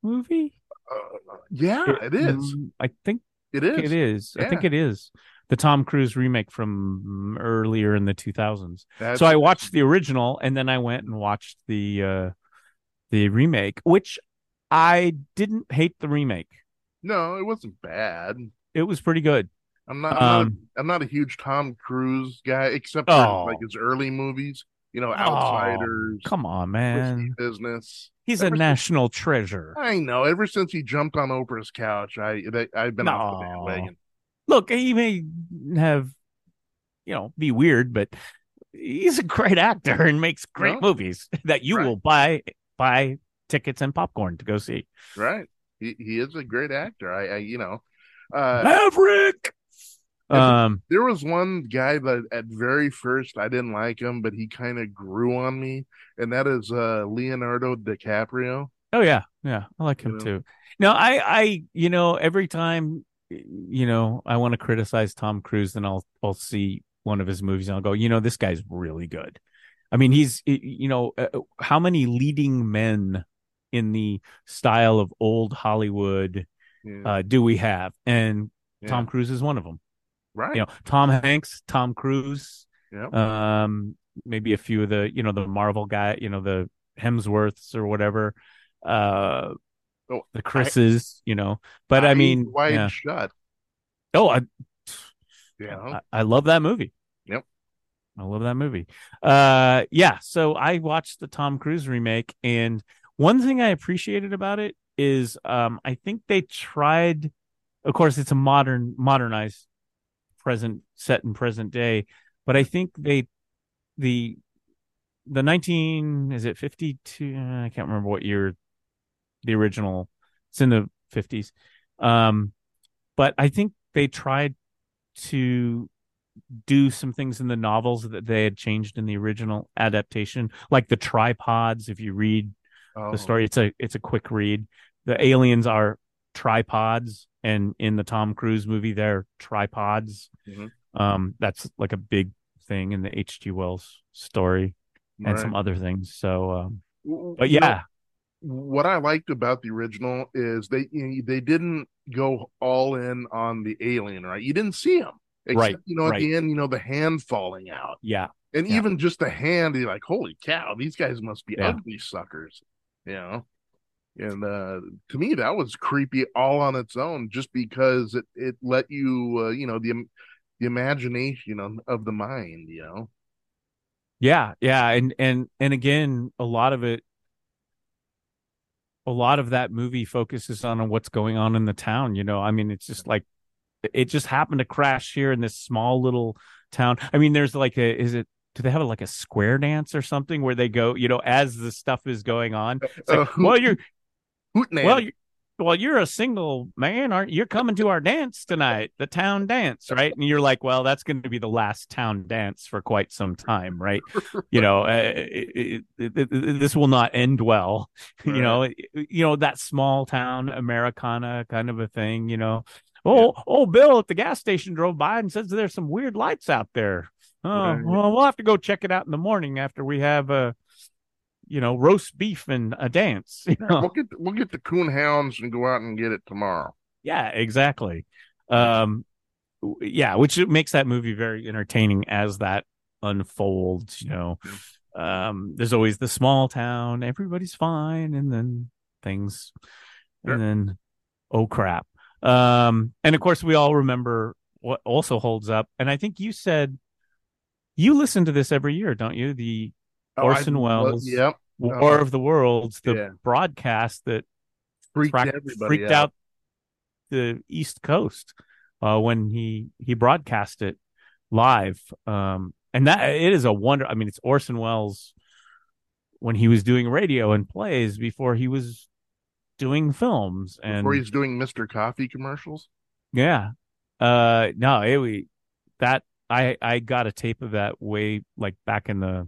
movie? Uh, yeah, it is. Mm, I think It is. it is. I think it is the Tom Cruise remake from earlier in the 2000s. That's, so I watched the original and then I went and watched the uh the remake, which I didn't hate the remake. no, it wasn't bad. It was pretty good. I'm not. I'm, not, Um, a, I'm not a huge Tom Cruise guy, except for Oh. like his early movies. You know, Outsiders, Come on, man. Business. He's a Ever since- national treasure. I know. Ever since he jumped on Oprah's couch, I that, I've been off the bandwagon. Look, he may have you know, be weird, but he's a great actor and makes great Well, movies that you right. will buy buy tickets and popcorn to go see. Right. He he is a great actor. I, I you know, uh, Maverick. Um there was one guy that at very first I didn't like him, but he kind of grew on me, and that is uh Leonardo DiCaprio. Oh yeah, yeah, I like him You know? too. No, I, I, you know, every time, you know, I want to criticize Tom Cruise, then I'll, I'll see one of his movies and I'll go, you know, this guy's really good. I mean, he's, you know, uh, how many leading men in the style of old Hollywood Yeah. uh, do we have? And yeah. Tom Cruise is one of them. right. You know, Tom Hanks, Tom Cruise, Yep. um, maybe a few of the, you know, the Marvel guy, you know, the Hemsworths or whatever. Uh, Oh, the Chris's, you know. But I, Eyes mean, wide yeah. shut. oh, I, Yeah. I I love that movie. Yep. I love that movie. Uh, yeah. So I watched the Tom Cruise remake, and one thing I appreciated about it is, um, I think they tried. Of course, it's a modern, modernized, present set in present day, but I think they, the, the nineteen is it fifty two? I can't remember what year the original. It's in the fifties. Um, but I think they tried to do some things in the novels that they had changed in the original adaptation, like the tripods. If you read Oh, the story, it's a it's a quick read. The aliens are tripods, and in the Tom Cruise movie, they're tripods. Mhm. Um, that's like a big thing in the H.G. Wells story and right. some other things. So, um, but know, yeah, what I liked about the original is they they didn't go all in on the alien, right? You didn't see him, except, Right, You know, at right. the end, you know, the hand falling out, yeah, and Yeah. even just the hand, you're like, holy cow, these guys must be Yeah. ugly suckers, you know. And uh, to me, that was creepy all on its own, just because it it let you, uh, you know, the the imagination you of the mind, you know. yeah, yeah, and and and again, a lot of it a lot of that movie focuses on what's going on in the town. You know, I mean, it's just like it just happened to crash here in this small little town. I mean, there's like a is it do they have like a square dance or something where they go, you know, as the stuff is going on? Uh, it's like, Uh, well, you're Hootenanny. well, you well, you're a single man, aren't you? You're coming to our dance tonight, the town dance, right? And you're like, well, that's going to be the last town dance for quite some time, right? You know, uh, it, it, it, this will not end well. You know, you know that small town Americana kind of a thing. You know, oh, oh, Bill at the gas station drove by and says there's some weird lights out there. Oh, Right. well, we'll have to go check it out in the morning after we have a, you know, roast beef and a dance. You know? we'll get we'll get the coon hounds and go out and get it tomorrow. Yeah, exactly. Um, yeah, which makes that movie very entertaining as that unfolds. You know, um, there's always the small town, everybody's fine, and then things, Sure. and then oh crap. Um, and of course, we all remember what also holds up. And I think you said you listen to this every year, don't you? The Oh, Orson I Welles. Yep. War of the Worlds, the Yeah. broadcast that Freaked freaked out. out the East Coast uh, when he he broadcast it live. Um, and that it is a wonder. I mean, it's Orson Welles when he was doing radio and plays before he was doing films and before he's doing Mr. Coffee commercials. yeah. Uh no, it we that I I got a tape of that way like back in the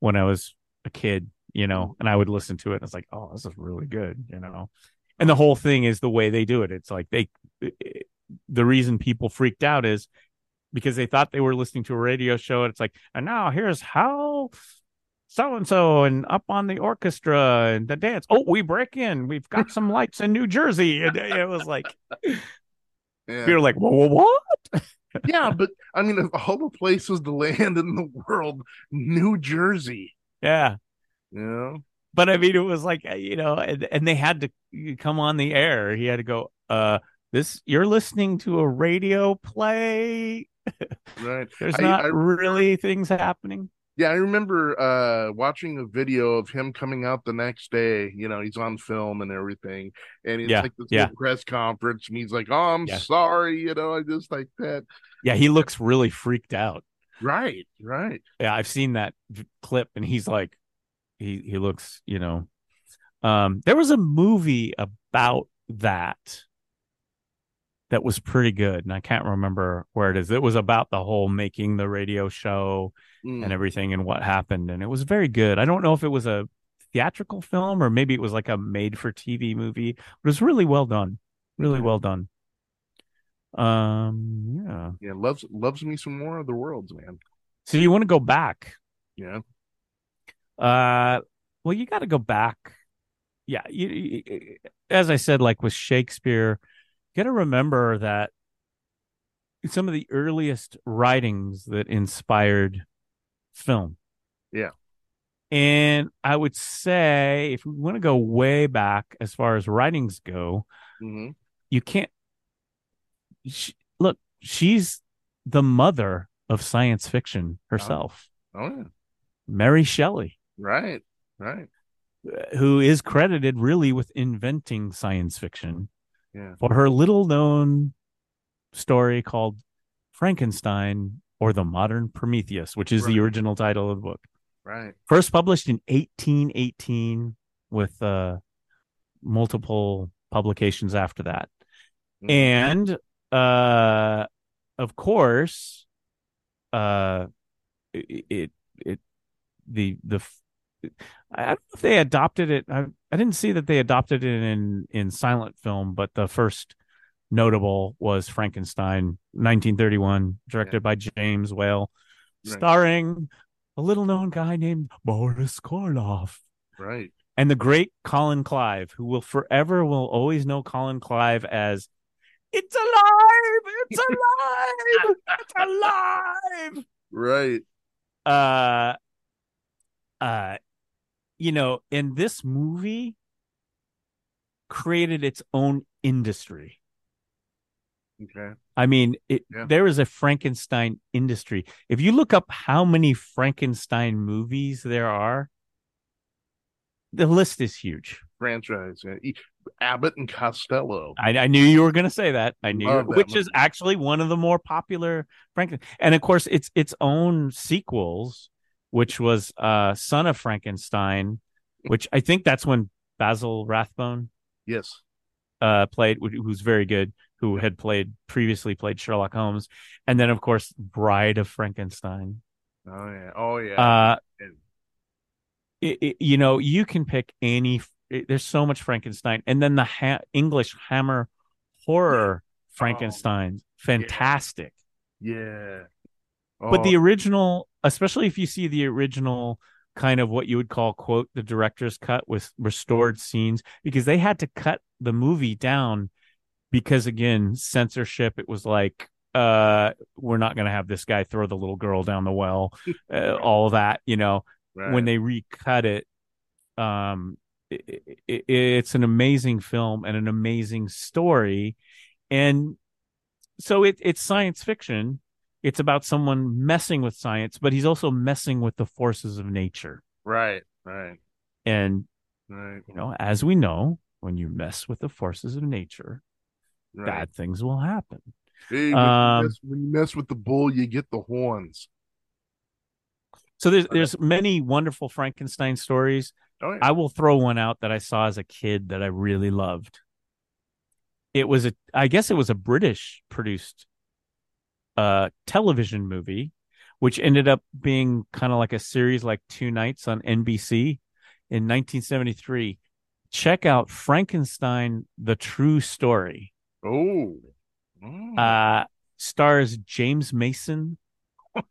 when I was a kid, you know, mm-hmm. and I would listen to it and it's like, "Oh, this is really good," you know. And the whole thing is the way they do it. It's like they the reason people freaked out is because they thought they were listening to a radio show and it's like, "And now here's how so and so and up on the orchestra and the dance. Oh, we break in. We've got some lights in New Jersey." And it was like Yeah. we were like, "Whoa, whoa, what?" yeah, but I mean, of all the places to land in the world, New Jersey. Yeah. Know, But I mean, it was like, uh, you know, and, and they had to come on the air. He had to go, uh, this, you're listening to a radio play. right? There's I- not I- really things happening. Yeah, I remember uh watching a video of him coming out the next day. You know, he's on film and everything, and it's Yeah, like this yeah. press conference, and he's like, "Oh, I'm Yeah. sorry," you know, I just like that. Yeah. He looks really freaked out. Right, right. Yeah. I've seen that v- clip and he's like, he, he looks, you know, um, there was a movie about that that was pretty good. And I can't remember where it is. It was about the whole making the radio show Mm. and everything and what happened and it was very good i don't know if it was a theatrical film or maybe it was like a made for tv movie but it was really well done really Okay. well done um yeah Yeah, loves loves me some War of the Worlds, man. so you want to go back Yeah, uh well you got to go back yeah you, you- as i said like with shakespeare you got to remember that some of the earliest writings that inspired film Yeah. And I would say if we want to go way back as far as writings go, hmm you can't she, look, she's the mother of science fiction herself, Oh yeah. Mary Shelley, Right. Right. who is credited really with inventing science fiction Yeah. for her little known story called Frankenstein or the Modern Prometheus, which is the original title of the book. Right. First published in 1818 with uh, multiple publications after that. Mhm. And uh, of course, uh, it, it, it the, the, I don't know if they adopted it. I, I didn't see that they adopted it in, in silent film, but the first notable was Frankenstein, 1931, directed by James Whale, Right. starring a little known guy named Boris Karloff Right. and the great Colin Clive, who will forever will always know Colin Clive as it's alive, it's alive, it's alive. Right. Uh, uh, you know, and this movie created its own industry. Okay. I mean, it, Yeah. there is a Frankenstein industry. If you look up how many Frankenstein movies there are, the list is huge. Franchise. Yeah. Abbott and Costello. I, I knew you were going to say that. I knew, that which is actually one of the more popular Franken. And of course, it's its own sequels, which was uh, Son of Frankenstein, which I think that's when Basil Rathbone Yes. uh, played, who's very good, who had played previously played Sherlock Holmes, and then of course Bride of Frankenstein. Oh yeah. Oh yeah. Uh, it, it- you know, you can pick any. it- there's so much Frankenstein, and then the ha- English Hammer horror Frankenstein, fantastic. yeah. But Oh, the original, especially if you see the original kind of what you would call quote the director's cut with restored scenes, because they had to cut the movie down because again censorship. It was like uh we're not going to have this guy throw the little girl down the well uh, all that you know right. when they recut it um it, it, it's an amazing film and an amazing story and so it, it's science fiction it's about someone messing with science but he's also messing with the forces of nature right. Right. and Right. you know as we know when you mess with the forces of nature Right. bad things will happen Hey, when, Um, you mess, when you mess with the bull, you get the horns. so there's there's many wonderful frankenstein stories Oh yeah. I will throw one out that I saw as a kid that I really loved. It was a I guess it was a British produced uh television movie which ended up being kind of like a series like two nights on NBC in 1973. Check out Frankenstein the True Story. Oh. Mm. Uh stars James Mason.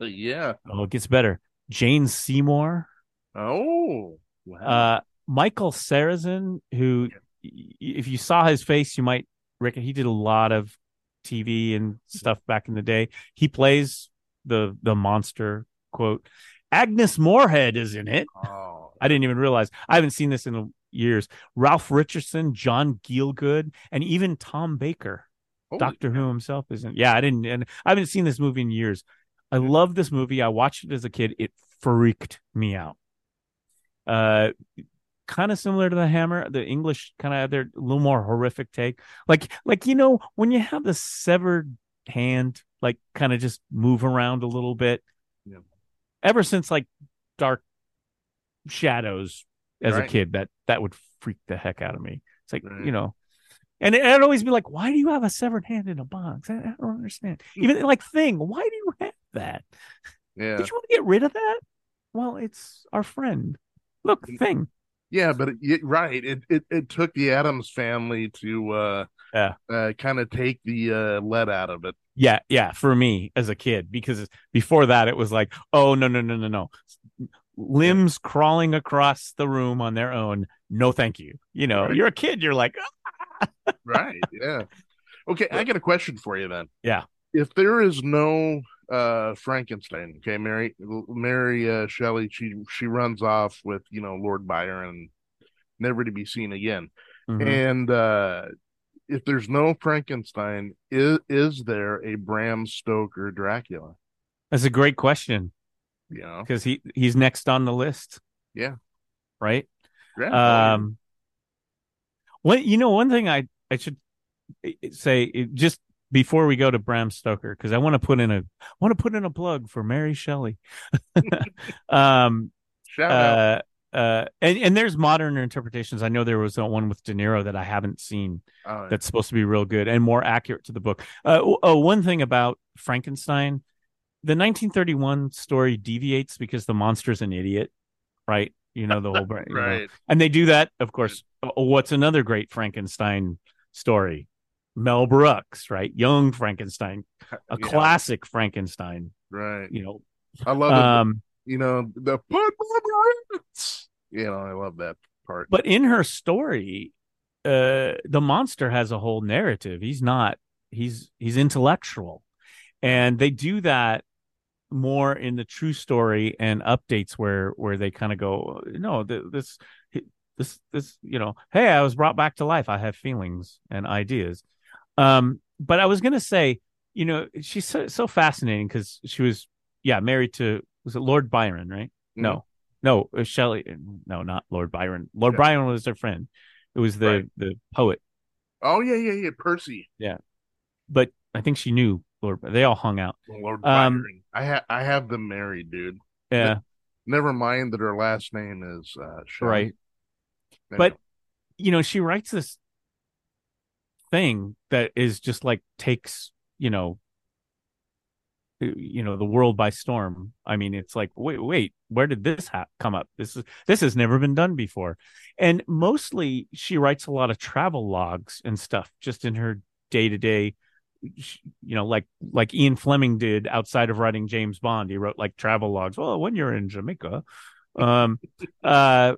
yeah. Oh, it gets better. Jane Seymour. Oh. Wow. Uh, Michael Sarrazin, who, if you saw his face, you might reckon he did a lot of TV and stuff back in the day. He plays the the monster quote. Agnes Moorehead is in it. oh. I didn't even realize. I haven't seen this in years. Ralph Richardson, John Gielgud, and even Tom Baker. Holy Doctor cow. Who himself isn't. Yeah, I didn't, and I haven't seen this movie in years. I love this movie. I watched it as a kid. It freaked me out. Uh, kind of similar to the Hammer. The English kind of they're a little more horrific take. Like, like you know, when you have the severed hand, like kind of just move around a little bit. Yeah. Ever since like Dark Shadows as a kid, that that would freak the heck out of me. It's like Right. you know. And it- I'd always be like, "Why do you have a severed hand in a box? I, I don't understand." Even like Thing, why do you have that? Yeah. Did you want to get rid of that? Well, it's our friend. Look, Thing. Yeah, but it, it- right, it, it it took the Addams family to uh Yeah. uh kind of take the uh lead out of it. Yeah, yeah, for me as a kid, because before that it was like, oh no, no, no, no, no. Limbs crawling across the room on their own. No, thank you. You know, Right. you're a kid, you're like, Right. Yeah. Okay, I got a question for you then. Yeah. If there is no uh, Frankenstein. Okay, Mary Mary uh, Shelley. She she runs off with you know Lord Byron, never to be seen again. Mm-hmm. And uh, if there's no Frankenstein, is is there a Bram Stoker Dracula? That's a great question. Yeah, because he he's next on the list. Yeah, right. um, what you know, one thing I I should say just before we go to Bram Stoker because I want to put in a I want to put in a plug for Mary Shelley. um, Shout uh, out. Uh, and, and there's modern interpretations. I know there was one with De Niro that I haven't seen oh, yeah. that's supposed to be real good and more accurate to the book. Uh, oh, one thing about Frankenstein, the 1931 story deviates because the monster's an idiot, right? You know the whole brain, right? Know? And they do that, of course. What's another great Frankenstein story? Mel Brooks, right? Young Frankenstein, a yeah. classic Frankenstein, right? You know, I love it. Um, you know the you know I love that part. But in her story, uh, the monster has a whole narrative. He's not. He's he's intellectual, and they do that more in the true story and updates where where they kind of go no this this this you know hey i was brought back to life i have feelings and ideas um, but I was gonna say, you know, she's so, so fascinating because she was, yeah, married to was it Lord Byron, right? Mm-hmm. No, no, Shelley. No, not Lord Byron. Lord yeah. Byron was their friend. It was the right. the poet. Oh yeah, yeah, yeah, Percy. Yeah, but I think she knew Lord. They all hung out. Lord um, Byron. I have I have them married, dude. Yeah. Never mind that her last name is uh, right. But you know, she writes this thing that is just like takes you know you know the world by storm i mean it's like wait wait where did this ha- come up this is this has never been done before and mostly she writes a lot of travel logs and stuff just in her day to day you know like like ian fleming did outside of writing james bond he wrote like travel logs well when you're in jamaica um uh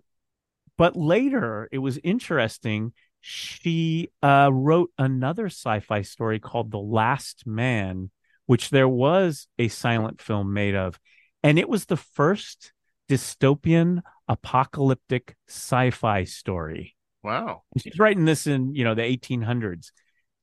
but later it was interesting she uh, wrote another sci-fi story called The Last Man, which there was a silent film made of, and it was the first dystopian apocalyptic sci-fi story. Wow. She's writing this in, you know, the 1800s.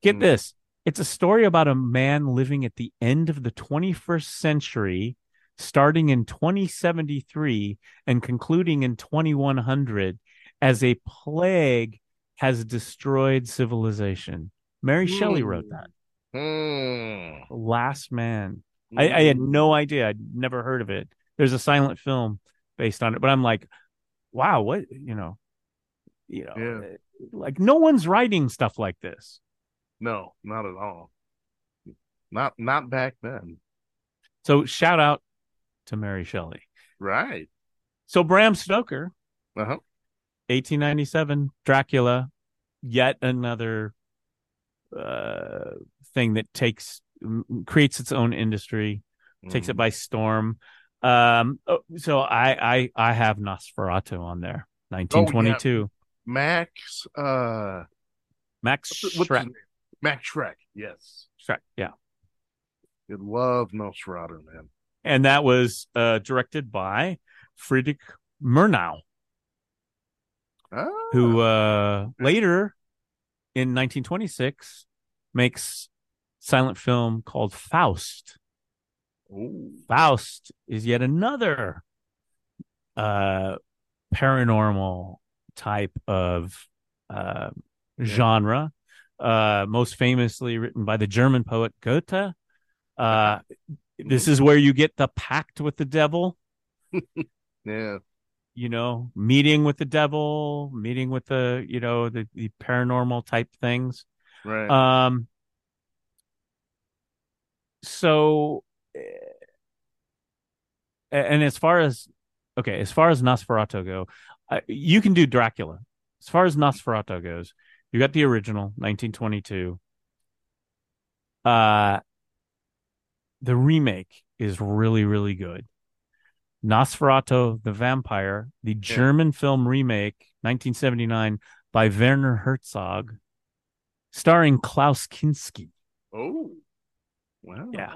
Get mm. this. It's a story about a man living at the end of the 21st century, starting in 2073 and concluding in 2100 as a plague has destroyed civilization. Mary mm. Shelley wrote that. Mm. Last Man. Mm. I, I, had no idea. I'd never heard of it. There's a silent film based on it, but I'm like, wow, what you know, you know, yeah. like no one's writing stuff like this. No, not at all. Not not back then. So shout out to Mary Shelley. Right. So Bram Stoker. Uh-huh. 1897 Dracula, yet another uh, thing that takes creates its own industry, mm. takes it mm. by storm. Um, oh, so I I I have Nosferatu on there, 1922. Oh, yeah. Max uh Max Schreck. Max Schreck, yes. Schreck, yeah. You love Nosferatu, man. And that was uh directed by Friedrich Murnau oh. who uh, later in 1926 makes silent film called Faust. Ooh. Faust is yet another uh, paranormal type of uh, genre, uh, most famously written by the German poet Goethe. Uh, this is where you get the pact with the devil. yeah you know, meeting with the devil, meeting with the, you know, the, the paranormal type things. Right. Um, so, and as far as, okay, as far as Nosferatu go, uh, you can do Dracula. As far as Nosferatu goes, you got the original 1922. Uh, the remake is really, really good. Nosferatu the Vampire, the yeah. German film remake, 1979, by Werner Herzog, starring Klaus Kinski. Oh, wow. Yeah.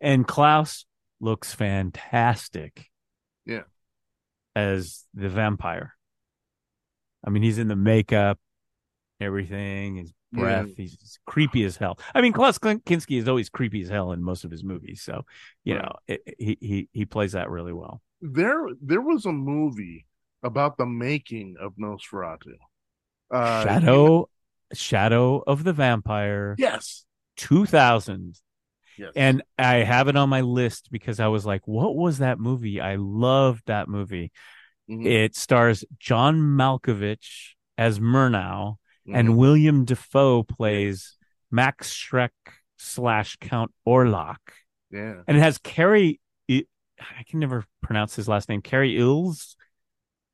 And Klaus looks fantastic. Yeah. As the vampire. I mean, he's in the makeup, everything, his breath. Yeah. He's, creepy as hell. I mean, Klaus Kinski is always creepy as hell in most of his movies. So, you right. know, it, he, he, he plays that really well. There, there was a movie about the making of Nosferatu. Uh, Shadow, Shadow of the Vampire. Yes. 2000 Yes. And I have it on my list because I was like, what was that movie? I loved that movie. Mm-hmm. It stars John Malkovich as Murnau, mm-hmm. and William Dafoe plays Max Schreck slash Count Orlok. Yeah. And it has Cary, I can never pronounce his last name, Cary Ills,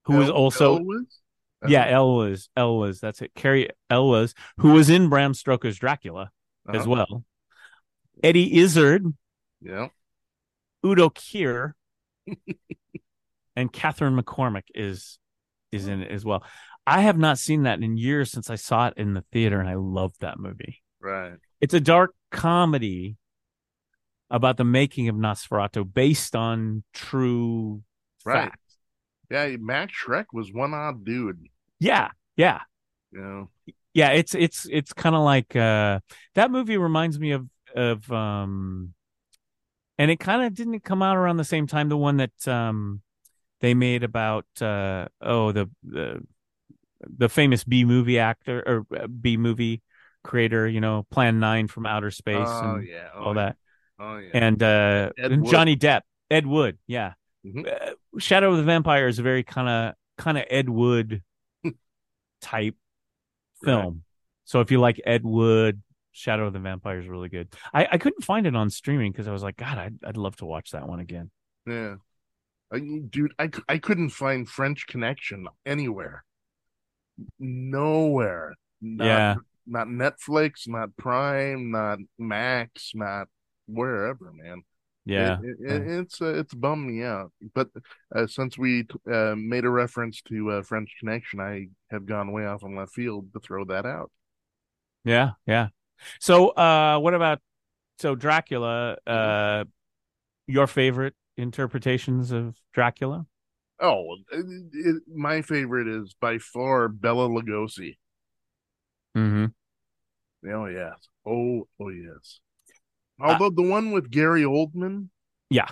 who El- is also. Elwes? Yeah, Elwes. Elwes. That's it. Cary Elwes, who was in Bram Stoker's Dracula uh-huh. as well. Eddie Izzard. Yeah. Udo Kier. and Catherine McCormack is is in it as well. I have not seen that in years since I saw it in the theater, and I loved that movie. Right. It's a dark comedy about the making of Nosferatu, based on true right. facts. Yeah, Max Schreck was one odd dude. Yeah, yeah, yeah, yeah. It's it's it's kind of like uh, that movie reminds me of of um, and it kind of didn't come out around the same time. The one that um, they made about uh, oh the the the famous B movie actor or uh, B movie creator, you know, Plan Nine from Outer Space oh, and yeah. oh, all that. Oh yeah. And uh, and Johnny Depp, Ed Wood, yeah. Mm-hmm. Uh, Shadow of the Vampire is a very kind of kind of Ed Wood type film. Right. So if you like Ed Wood, Shadow of the Vampire is really good. I, I couldn't find it on streaming because I was like, God, I'd, I'd love to watch that one again. Yeah. I, dude, I, I couldn't find French Connection anywhere. Nowhere. Not, yeah. Not Netflix, not Prime, not Max, not wherever, man. Yeah, it, it, it's uh, it's bummed me out. But uh, since we uh, made a reference to uh, French Connection, I have gone way off on left field to throw that out. Yeah, yeah. So, uh, what about so Dracula? Uh, your favorite interpretations of Dracula? Oh, it, it, my favorite is by far Bela Lugosi. Hmm. Oh yes. Oh oh yes. Although uh, the one with Gary Oldman. Yeah.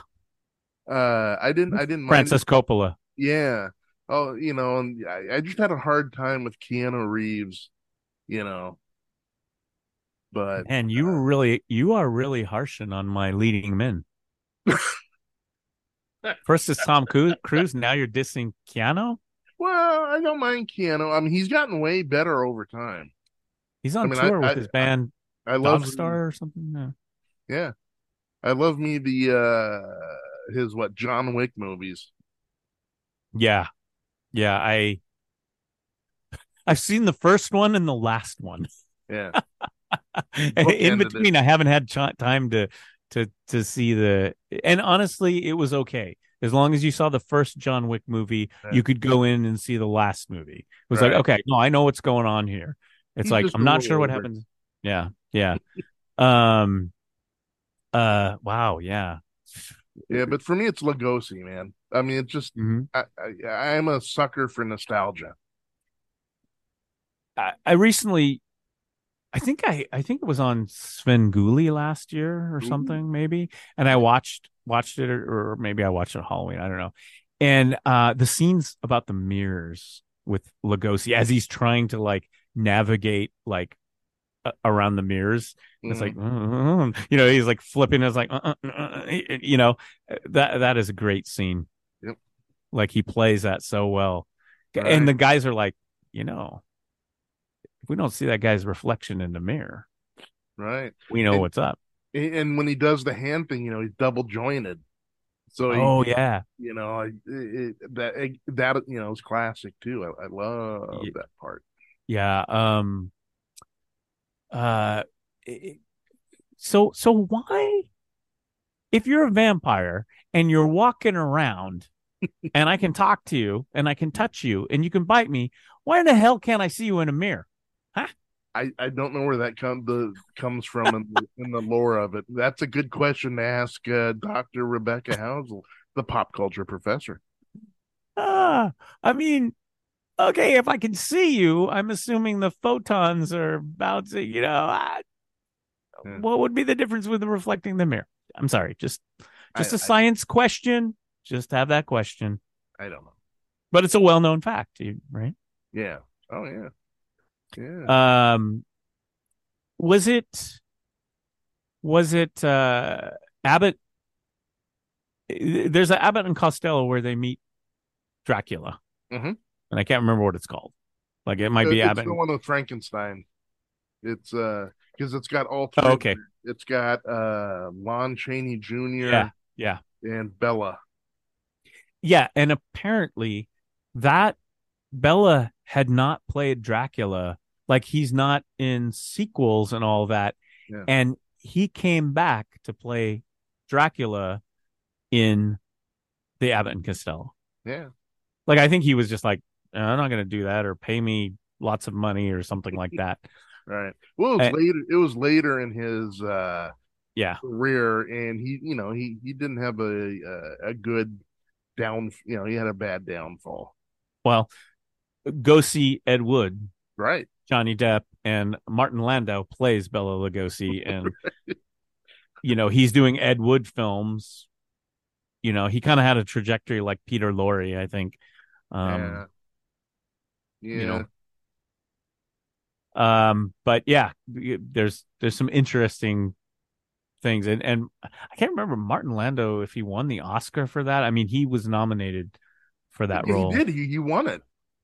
Uh, I didn't. I didn't. Francis Coppola. Yeah. Oh, you know, I, I just had a hard time with Keanu Reeves. You know, but and you uh, really you are really harshing on my leading men. First is Tom Cruise, now you're dissing Keanu. Well, I don't mind Keanu. I mean, he's gotten way better over time. He's on I mean, tour I, with I, his band. I, love Star or something. Yeah. yeah, I love me the uh his what John Wick movies. Yeah, yeah. I I've seen the first one and the last one. Yeah. in between, I haven't had ch- time to to to see the. And honestly, it was okay as long as you saw the first John Wick movie. Yeah. You could go in and see the last movie. It was right. like, okay, no, I know what's going on here. It's He's like I'm not sure over. what happens. Yeah, yeah. um. Uh. Wow. Yeah. Yeah, but for me, it's Lugosi, man. I mean, it's just mm-hmm. I, I, I'm a sucker for nostalgia. I, I recently I think I I think it was on Sven Svengoolie last year or something Ooh. maybe, and I watched watched it or, or, maybe I watched it on Halloween. I don't know. And uh the scenes about the mirrors with Lugosi as he's trying to like navigate like uh, around the mirrors. Mm-hmm. It's like mm-hmm. you know he's like flipping. It's like uh, uh, uh, you know that that is a great scene. Yep. Like he plays that so well, right. and the guys are like you know we don't see that guy's reflection in the mirror, right? We know and, what's up. And when he does the hand thing, you know, he's double jointed. So he, oh yeah, you know it, it, that it, that you know is classic too. I, I love yeah. that part. Yeah. Um. Uh. so so why, if you're a vampire and you're walking around, and I can talk to you and I can touch you and you can bite me, why in the hell can't I see you in a mirror? Huh? I, I don't know where that come the comes from in the, in the lore of it. That's a good question to ask uh, Dr. Rebecca Housel, the pop culture professor. Ah, I mean, okay, if I can see you, I'm assuming the photons are bouncing. You know, I, yeah. what would be the difference with reflecting the mirror? I'm sorry, just just I, a science I, question. Just have that question. I don't know, but it's a well-known fact, right? Yeah. Oh yeah. Yeah. Um, was it was it uh Abbott? There's an Abbott and Costello where they meet Dracula, mm-hmm. and I can't remember what it's called. Like it might be it's Abbott. the one with Frankenstein. It's uh because it's got all three. Oh, okay. It's got uh Lon Chaney Jr. Yeah, yeah, and Bela. Yeah, and apparently that Bela had not played Dracula. Like he's not in sequels and all that. Yeah. And he came back to play Dracula in the Abbott and Costello. Yeah. Like I think he was just like, I'm not going to do that or pay me lots of money or something like that. right. Well, it was and, later. It was later in his uh, yeah career, and he, you know, he he didn't have a a, a good down. You know, he had a bad downfall. Well, go see Ed Wood. Right. Johnny Depp and Martin Landau plays Bela Lugosi, and you know he's doing Ed Wood films. You know he kind of had a trajectory like Peter Lorre, I think. Um, yeah. Yeah. You know. Um, but yeah, there's there's some interesting things, and and I can't remember Martin Landau if he won the Oscar for that. I mean, he was nominated for that he role. He did. He, he won it.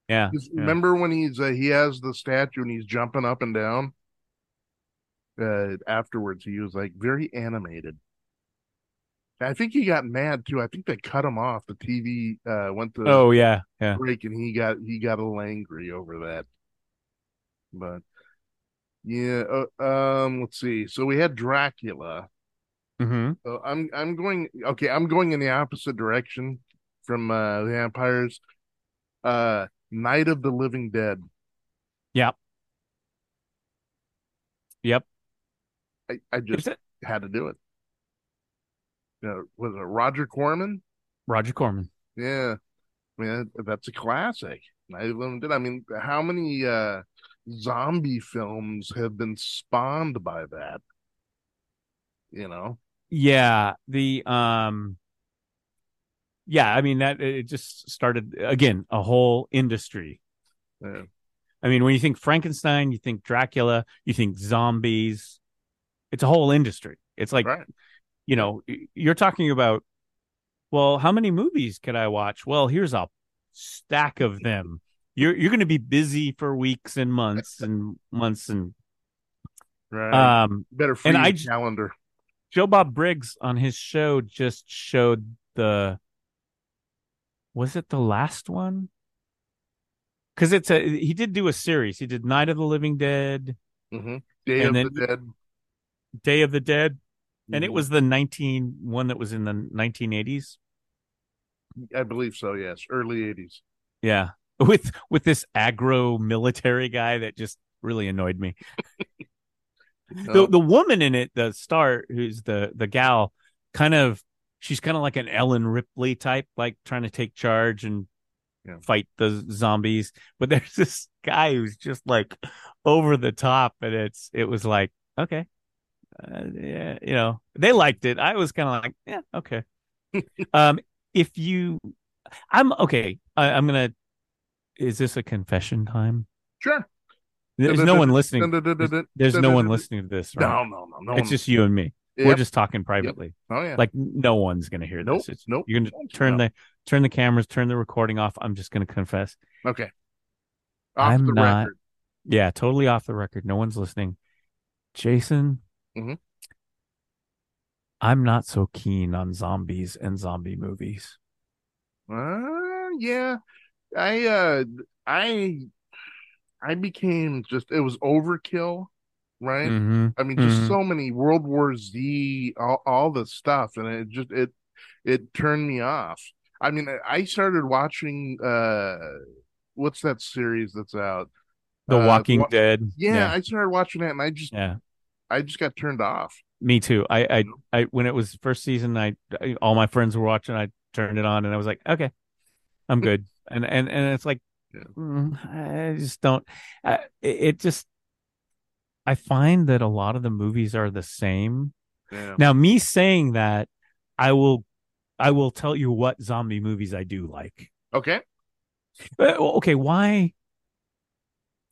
Yeah, yeah. Remember when he's uh, he has the statue and he's jumping up and down? Uh, afterwards, he was like very animated. I think he got mad too. I think they cut him off. The TV uh, went to oh yeah yeah break, and he got he got a little angry over that. But yeah, uh, um, let's see. So we had Dracula. Mm-hmm. So I'm I'm going okay. I'm going in the opposite direction from uh, the vampires. Uh, Night of the Living Dead. Yep. Yep. I, I just had to do it. Uh, was it Roger Corman? Roger Corman. Yeah. I mean, that's a classic. Night of the Living Dead. I mean, how many uh, zombie films have been spawned by that? You know? Yeah. The, um, yeah, I mean that it just started again a whole industry. Yeah. I mean, when you think Frankenstein, you think Dracula, you think zombies. It's a whole industry. It's like, right. you know, you're talking about. Well, how many movies could I watch? Well, here's a stack of them. You're you're going to be busy for weeks and months and months and. Right. Um. Better free and I, calendar. Joe Bob Briggs on his show just showed the was it the last one? Because it's a he did do a series. He did Night of the Living Dead, mm-hmm. Day of the Dead, Day of the Dead, mm-hmm. and it mm-hmm. was the nineteen one that was in the nineteen eighties. I believe so. Yes, early eighties. Yeah, with with this aggro military guy that just really annoyed me. the the woman in it, the star, who's the the gal, kind of she's kind of like an Ellen Ripley type, like trying to take charge and yeah. fight the zombies. But there's this guy who's just like over the top, and it's it was like okay, uh, yeah, you know, they liked it. I was kind of like, yeah, okay. um, if you, I'm okay. I, I'm gonna. Is this a confession time? Sure. There's no one listening. There's, there's no one listening to this. Right? No, no, no, no. It's just you and me. Yep. We're just talking privately. Yep. Oh yeah. Like no one's gonna hear nope. this. It's, nope. You're gonna turn the turn the cameras, turn the recording off. I'm just gonna confess. Okay. Off I'm the not, record. Yeah, totally off the record. No one's listening. Jason. Mm-hmm. I'm not so keen on zombies and zombie movies. Uh yeah. I uh I I became just it was overkill right? Mm-hmm. I mean, just mm-hmm. so many World War Z, all, all the stuff, and it just it it turned me off. I mean, I started watching uh, what's that series that's out? The Uh, Walking Wa- Dead. Yeah, I started watching that and I just yeah. I just got turned off. Me too. I, I, I, when it was first season, I, I, all my friends were watching. I turned it on, and I was like, okay, I'm good. And and and it's like, Yeah. mm, I just don't. I, it, it just, I find that a lot of the movies are the same. Yeah. Now, me saying that, I will, I will tell you what zombie movies I do like. Okay. Uh, Okay, why?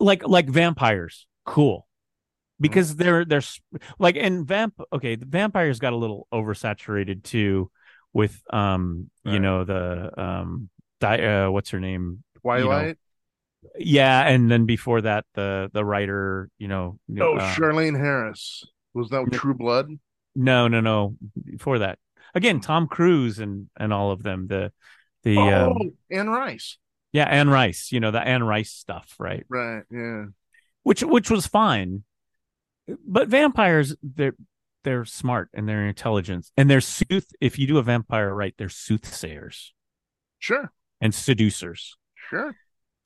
Like like vampires, cool, because they're they're like and vamp. Okay, the vampires got a little oversaturated too, with um you know the um di- uh, what's her name? Twilight. Yeah, and then before that the the writer you know oh, uh, Charlaine Harris. Was that True Blood? no no no before that again Tom Cruise and and all of them the the oh, um, Anne Rice. yeah Anne Rice you know the Anne Rice stuff right Right. Yeah. which which was fine. But vampires, they're they're smart and they're intelligent and they're sooth. If you do a vampire right, they're soothsayers Sure. and seducers. Sure.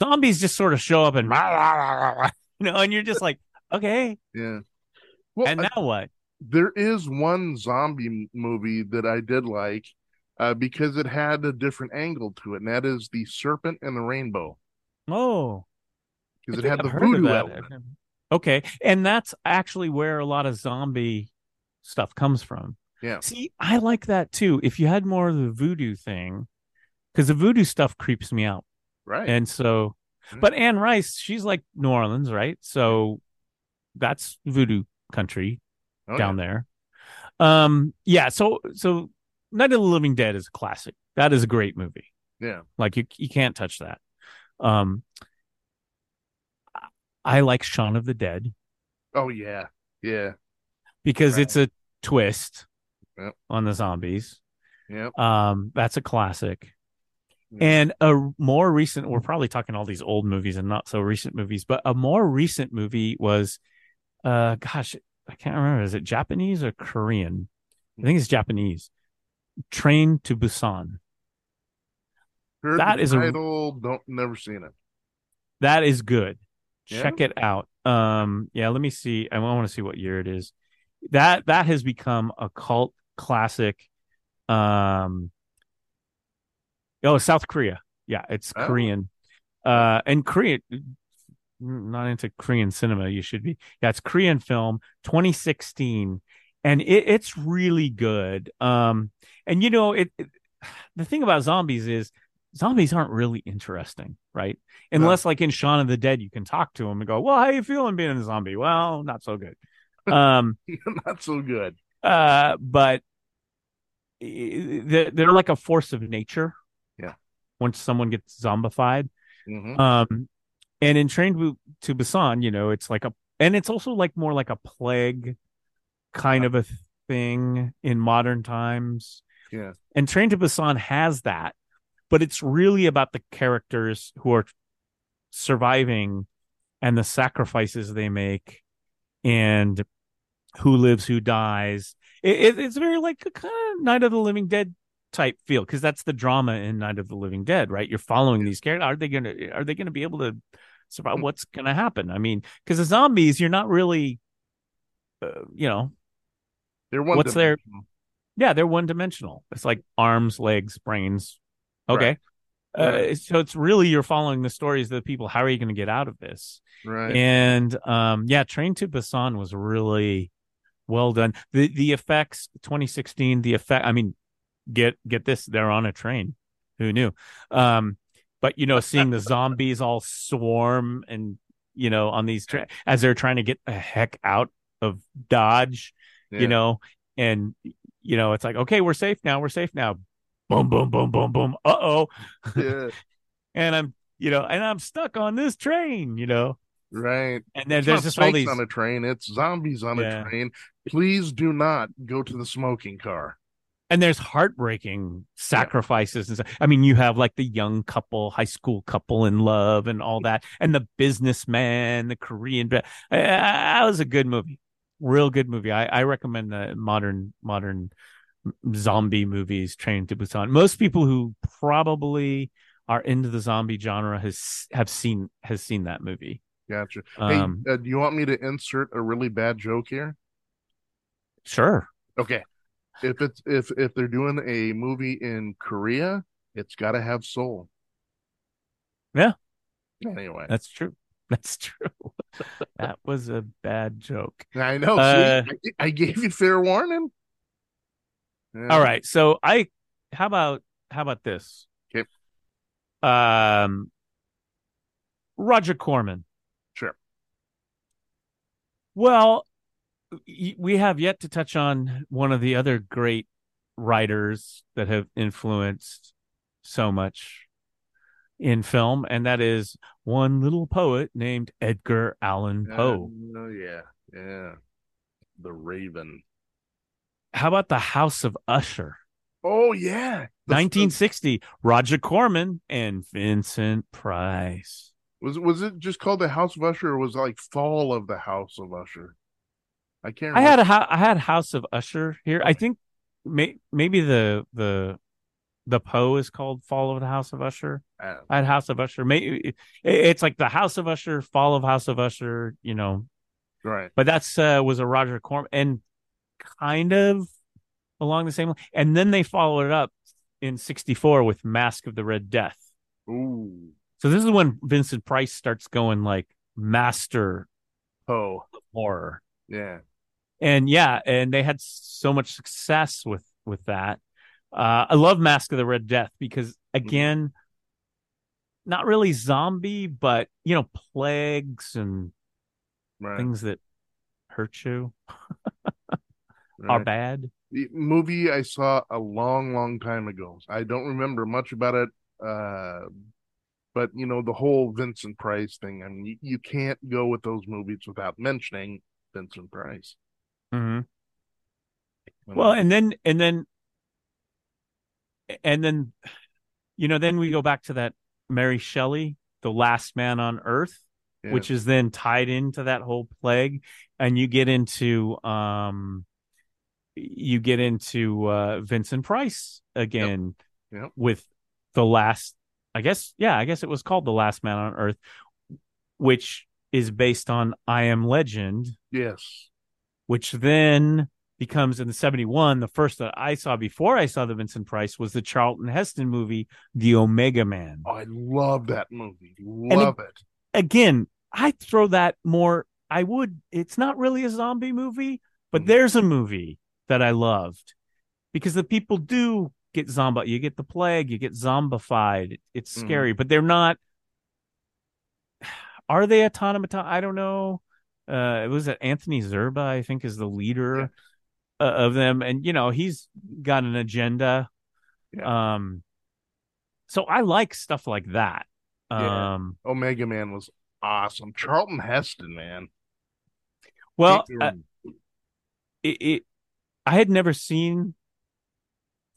Zombies just sort of show up and you know, and you're just like, okay, Yeah. Well, and I- now what? there is one zombie movie that I did like uh, because it had a different angle to it, and that is The Serpent and the Rainbow. Oh, Because it had I've the voodoo element. Okay, and that's actually where a lot of zombie stuff comes from. Yeah. See, I like that too. If you had more of the voodoo thing, because the voodoo stuff creeps me out. Right. And so, Mhm. but Anne Rice, she's like New Orleans, right? So that's voodoo country Oh, down there. Um, yeah. So, so Night of the Living Dead is a classic. That is a great movie. Yeah. Like you, you can't touch that. Um, I like Shaun of the Dead Oh, yeah. Yeah. because Right. it's a twist Yep. on the zombies. Yep. Um, that's a classic. Yeah. And a more recent, we're probably talking all these old movies and not so recent movies, but a more recent movie was, uh, gosh, I can't remember. Is it Japanese or Korean? I think it's Japanese. Train to Busan. Heard that is a- title, don't never seen it. That is good. Yeah? Check it out. Um, yeah, let me see. I want to see what year it is. That that has become a cult classic. Um, oh, South Korea. Yeah, it's Oh. Korean. Uh, and Korean, not into Korean cinema. You should be. Yeah, it's Korean film, 2016, and it, it's really good. Um, and you know it, it. The thing about zombies is zombies aren't really interesting, right? Unless, like in Shaun of the Dead, you can talk to them and go, "Well, how you feeling being a zombie?" Well, not so good. Um, Not so good. uh, but they're, they're like a force of nature. Once someone gets zombified, hmm um, and in Train to, to Busan, you know, it's like a, and it's also like more like a plague kind of a thing in modern times. Yeah. And Train to Busan has that, but it's really about the characters who are surviving and the sacrifices they make and who lives, who dies. It, it, it's very like a kind of Night of the Living Dead type feel because that's the drama in Night of the Living Dead, right? You're following these characters. Are they gonna are they gonna be able to survive? What's gonna happen? I mean, because the zombies, you're not really, uh, you know, They're one What's their- yeah, they're one dimensional. It's like arms, legs, brains. Okay. Uh, Right. so it's really you're following the stories of the people. How are you going to get out of this? right? And um, yeah, Train to Busan was really well done. The the effects, 2016, the effect. I mean, get get this, they're on a train. Who knew? Um, but you know, seeing the zombies all swarm and you know on these tra- as they're trying to get the heck out of Dodge, Yeah. you know, and you know, it's like okay, we're safe now, we're safe now. Boom, boom, boom, boom, boom. Uh oh, yeah, and I'm you know, and I'm stuck on this train, you know. right. And then It's there's just all these on a train. It's zombies on Yeah. a train. Please do not go to the smoking car. And there's heartbreaking sacrifices and stuff. I mean, you have like the young couple, high school couple in love and all that, and the businessman, the Korean. Uh, that was a good movie, real good movie. I, I recommend the modern modern zombie movies. Train to Busan. Most people who probably are into the zombie genre has have seen has seen that movie. Gotcha. Um, hey, uh, do you want me to insert a really bad joke here? sure. Okay. If it's if if they're doing a movie in Korea, it's got to have soul. Yeah. Anyway, That's true. That's true. that was a bad joke. I know. Uh, see, I, I gave you fair warning. Yeah. All right. So I how about how about this? Okay. Um Roger Corman. Sure. Well, we have yet to touch on one of the other great writers that have influenced so much in film, and that is one little poet named Edgar Allan uh, Poe. Oh yeah, yeah. The Raven. How about the House of Usher? Oh yeah. The- 1960, Roger Corman and Vincent Price. was was it just called the House of Usher, or was it like Fall of the House of Usher? I can't. I had a I had House of Usher here. I think may, maybe the the the Poe is called Fall of the House of Usher. Uh, I had House of Usher. Maybe it's like the House of Usher, Fall of House of Usher. You know, right. but that's uh, was a Roger Corman and kind of along the same line. And then they followed it up in '64 with Mask of the Red Death. Ooh. So this is when Vincent Price starts going like master of horror. Yeah. And yeah, and they had so much success with with that. Uh, I love Mask of the Red Death because again, not really zombie, but you know, plagues and Right. things that hurt you are bad. The movie I saw a long, long time ago. I don't remember much about it. Uh, but you know the whole Vincent Price thing. I mean, you, you can't go with those movies without mentioning Vincent Price. Mm-hmm. Well, and then and then and then you know, then we go back to that Mary Shelley, the last man on earth. Yeah. which is then tied into that whole plague and you get into um you get into uh Vincent Price again Yep. with the last I guess yeah I guess it was called the last man on earth which is based on I am legend yes, which then becomes in the 71 the first that I saw before I saw the Vincent Price was the Charlton Heston movie The Omega Man oh, I love that movie. Love it. again, I throw that more. I would. It's not really a zombie movie, but Mhm. there's a movie that I loved because the people do get zombie. You get the plague. You get zombified. It's Mhm. scary, but they're not. Are they automaton? I don't know. Uh, it was that Anthony Zerbe, I think, is the leader uh, of them, and you know he's got an agenda. Um, so I like stuff like that. Yeah. Um, Omega Man was awesome. Charlton Heston, man. well, uh, it, it I had never seen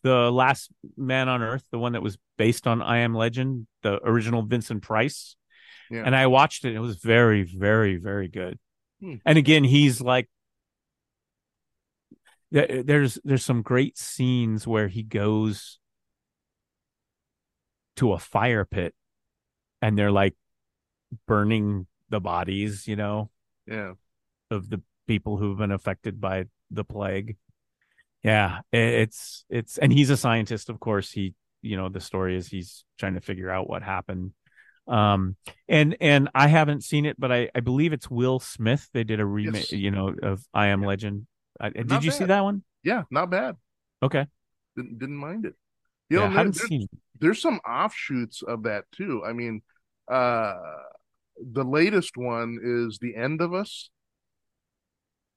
the last man on earth, the one that was based on I Am Legend, the original Vincent Price. Yeah. And I watched it. It was very, very, very good. Hmm. And again, he's like there's there's some great scenes where he goes to a fire pit and they're like burning the bodies, you know, yeah. of the people who've been affected by the plague. Yeah, it's it's and he's a scientist, of course. He, you know, the story is he's trying to figure out what happened. Um, and and I haven't seen it, but I I believe it's Will Smith. They did a remake, Yes. you know, of I Am Yeah. Legend. I, did Not you see that one? Yeah, not bad. Okay, Didn't didn't mind it. You yeah, know, I haven't there- seen. it. there's some offshoots of that too. I mean, uh the latest one is The End of Us.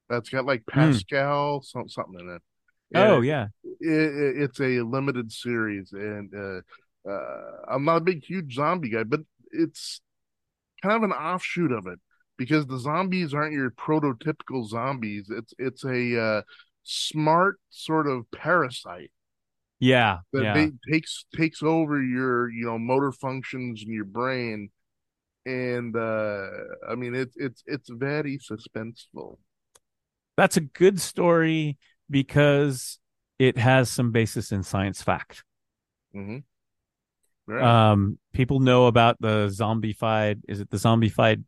That's got like Pascal some, something in it. Hmm. Oh yeah, it, it- it's a limited series, and uh, uh, I'm not a big, huge zombie guy, but it's kind of an offshoot of it because the zombies aren't your prototypical zombies. It's it's a uh, smart sort of parasite yeah, that yeah. they takes takes over your you know motor functions in your brain and uh i mean it's it's it's very suspenseful That's a good story because it has some basis in science fact. mm-hmm. Right Um, people know about the zombified. Is it the zombified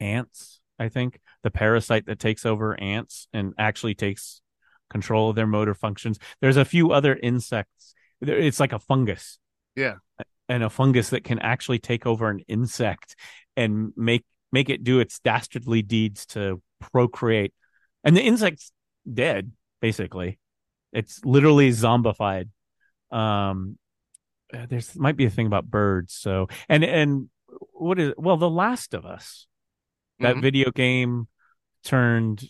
ants. I think the parasite that takes over ants and actually takes control of their motor functions. There's a few other insects. It's like a fungus. Yeah. And a fungus that can actually take over an insect and make make it do its dastardly deeds to procreate. And the insect's dead, basically. It's literally zombified. Um there's might be a thing about birds. So and and what is well, The Last of Us, that mm-hmm. video game turned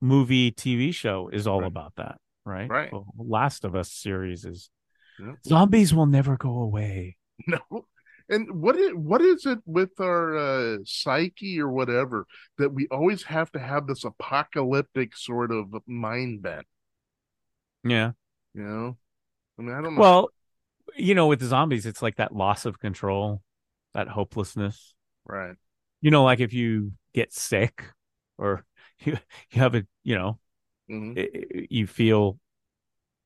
movie TV show is all right. about that, right? Right. Well, Last of Us series is yep. zombies will never go away. No. And what is what is it with our uh, psyche or whatever that we always have to have this apocalyptic sort of mind bent? Yeah. You know? I mean, I don't know. Well, you know, with the zombies, it's like that loss of control, that hopelessness. Right. You know, like if you get sick or you you have a you know mm-hmm. it, you feel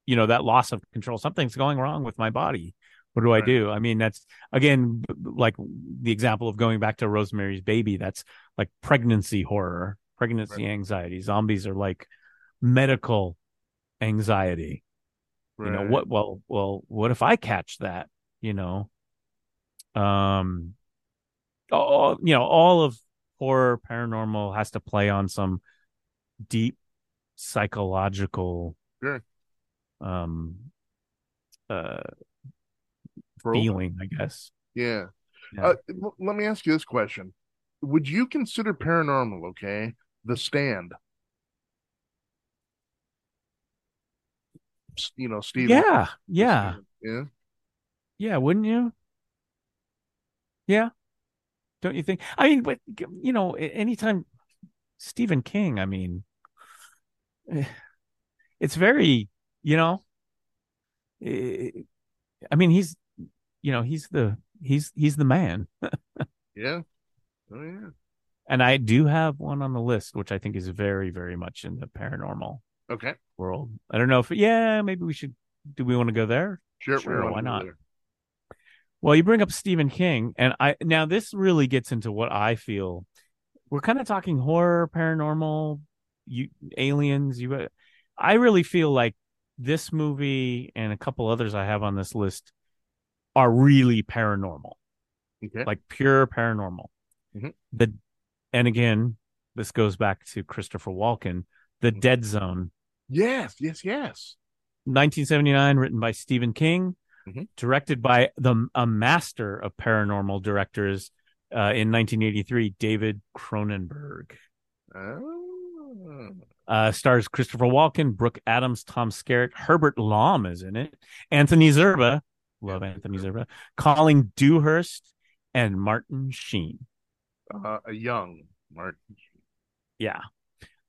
you know that loss of control something's going wrong with my body what do right. i do i mean that's again like the example of going back to rosemary's baby that's like pregnancy horror pregnancy right. anxiety zombies are like medical anxiety right. you know what well well what if i catch that you know um all you know all of horror paranormal has to play on some deep psychological sure. um uh feeling i guess yeah, yeah. Uh, let me ask you this question would you consider paranormal okay the stand you know steve yeah yeah yeah yeah wouldn't you yeah don't you think? I mean, but you know, anytime Stephen King, I mean, eh, it's very, you know, eh, I mean, he's, you know, he's the he's he's the man. yeah. Oh yeah. And I do have one on the list, which I think is very, very much in the paranormal okay world. I don't know if yeah, maybe we should. Do we want to go there? Sure, sure why not? Well, you bring up Stephen King, and I now this really gets into what I feel. We're kind of talking horror, paranormal, you aliens. You, I really feel like this movie and a couple others I have on this list are really paranormal, okay. like pure paranormal. Mm-hmm. The and again, this goes back to Christopher Walken, The mm-hmm. Dead Zone. Yes, yes, yes. 1979, written by Stephen King mm-hmm. directed by the a master of paranormal directors uh, in 1983, David Cronenberg. Oh. Uh, stars Christopher Walken, Brooke Adams, Tom Skerritt, Herbert Lom is in it, Anthony Zerbe, love Anthony Zerbe, Colin Dewhurst, and Martin Sheen. Uh, a young Martin. Sheen. Yeah.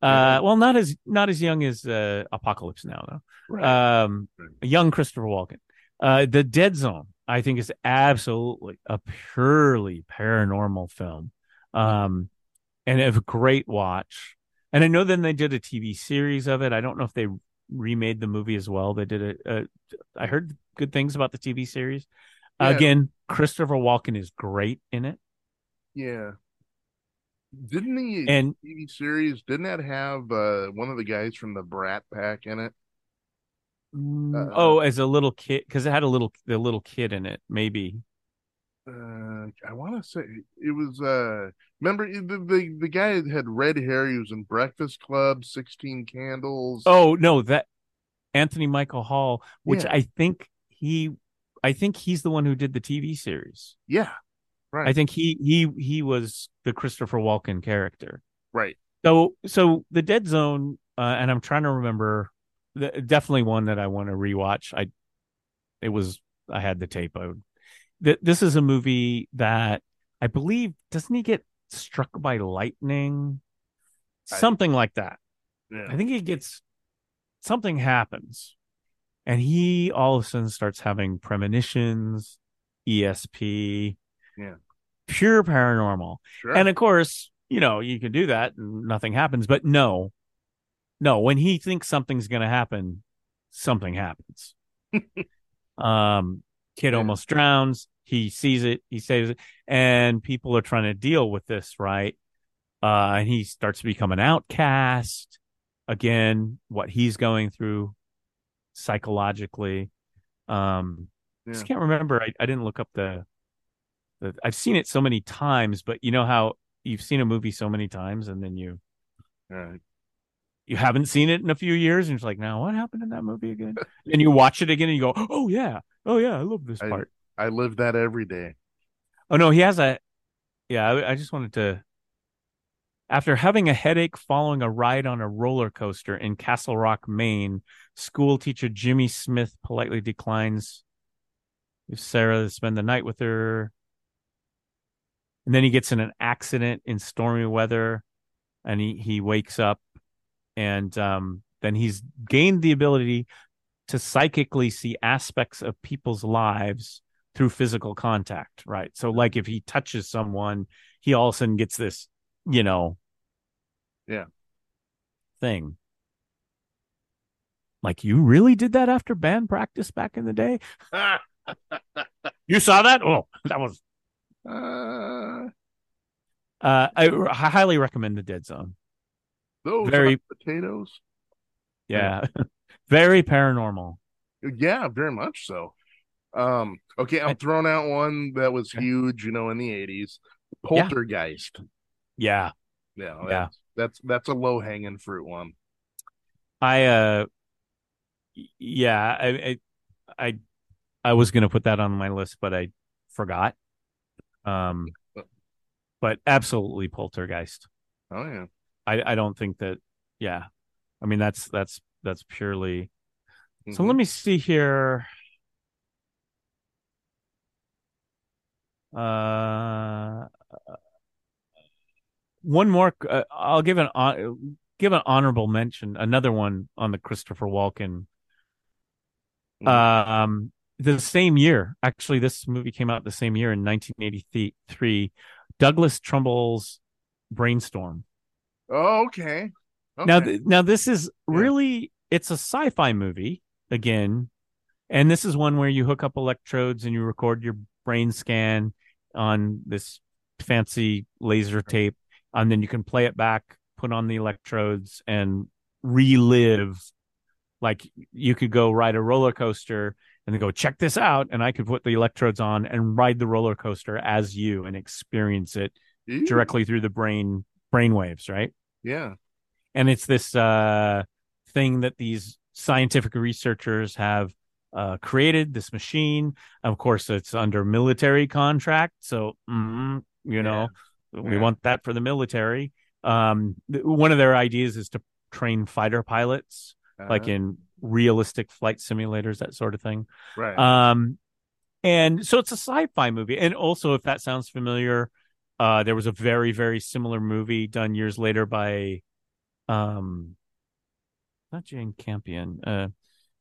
Uh, well, not as not as young as uh, Apocalypse Now, though. Right. Um, right. young Christopher Walken. Uh, the Dead Zone, I think, is absolutely a purely paranormal film, um, and a great watch. And I know then they did a TV series of it. I don't know if they remade the movie as well. They did a. a I heard good things about the TV series. Yeah. Again, Christopher Walken is great in it. Yeah. Didn't the and, TV series didn't that have uh, one of the guys from the Brat Pack in it? Uh, oh, as a little kid, because it had a little the little kid in it, maybe. Uh, I want to say it was. Uh, remember the, the the guy that had red hair. He was in Breakfast Club, Sixteen Candles. Oh no, that Anthony Michael Hall, which yeah. I think he, I think he's the one who did the TV series. Yeah, right. I think he he he was the Christopher Walken character. Right. So so the Dead Zone, uh, and I'm trying to remember The, definitely one that I want to rewatch. I it was I had the tape. I would, th- this is a movie that I believe doesn't he get struck by lightning, something I, like that. Yeah. I think he gets something happens, and he all of a sudden starts having premonitions, ESP, yeah, pure paranormal. Sure. And of course, you know you can do that and nothing happens, but no, no, when he thinks something's going to happen, something happens. um, kid yeah. almost drowns. He sees it. He saves it, and people are trying to deal with this, right? uh, and he starts to become an outcast. Again, what he's going through psychologically. Um, Yeah. Just can't remember. I, I didn't look up the, the. I've seen it so many times, but you know how you've seen a movie so many times, and then you Right. you haven't seen it in a few years, and it's like, now what happened in that movie again? and you watch it again, and you go, oh yeah, oh yeah, I love this I- part. I live that every day. Oh no, he has a. Yeah, I, I just wanted to. After having a headache following a ride on a roller coaster in Castle Rock, Maine, school teacher Jimmy Smith politely declines if Sarah to spend the night with her. And then he gets in an accident in stormy weather, and he he wakes up, and um, then he's gained the ability to psychically see aspects of people's lives through physical contact, right? So, like if he touches someone, he all of a sudden gets this, you know, Yeah. thing. Like you really did that after band practice back in the day? You saw that? Oh, that was. Uh, Uh, I, I highly recommend the Dead Zone. those Very- are potatoes. Yeah, very paranormal. Yeah, very much so. Um, okay, I'm throwing out one that was huge, you know, in the 80s. Poltergeist. Yeah, Yeah, Yeah. that's that's, that's a low hanging fruit one. I uh, yeah, I I I, I was gonna put that on my list, but I forgot. Um, but absolutely Poltergeist. Oh yeah. I I don't think that. Yeah, I mean that's that's that's purely. So Mhm. let me see here. Uh, one more. Uh, I'll give an hon- give an honorable mention. Another one on the Christopher Walken. Mhm. Um, the same year, actually, this movie came out the same year in 1983. Douglas Trumbull's Brainstorm. Oh, okay. okay. Now, th- now this is Yeah. really it's a sci-fi movie again, and this is one where you hook up electrodes and you record your brain scan on this fancy laser tape, and then you can play it back, put on the electrodes, and relive. Like you could go ride a roller coaster and go check this out, and I could put the electrodes on and ride the roller coaster as you and experience it Ew. directly through the brain brain waves, right? Yeah. and it's this uh, thing that these scientific researchers have uh, created this machine of course it's under military contract so mm, you know we Yeah. want that for the military um, th- one of their ideas is to train fighter pilots like Uh, in realistic flight simulators that sort of thing right. um, and so it's a sci-fi movie. And also, if that sounds familiar, uh, there was a very, very similar movie done years later by, um, not Jane Campion, uh,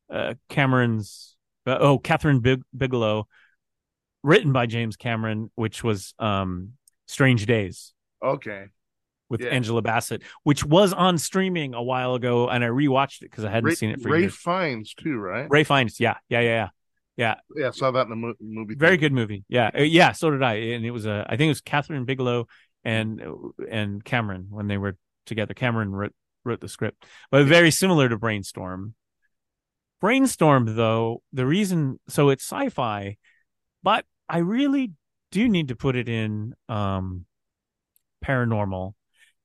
uh, Cameron's, uh, oh, Kathryn Big- Bigelow, written by James Cameron, which was um, Strange Days okay. With Yeah. Angela Bassett, which was on streaming a while ago, and I rewatched it because I hadn't Ray, seen it for years. Ray years. Fiennes too, right? Ralph Fiennes, yeah, yeah, yeah, yeah. Yeah, I saw that in the mo- movie. Very good movie. Yeah, Uh, yeah. So did I, and it was a. I think it was Kathryn Bigelow and and Cameron when they were together. Cameron wrote wrote the script, but very similar to Brainstorm. Brainstorm, though, the reason so it's sci-fi, but I really do need to put it in um paranormal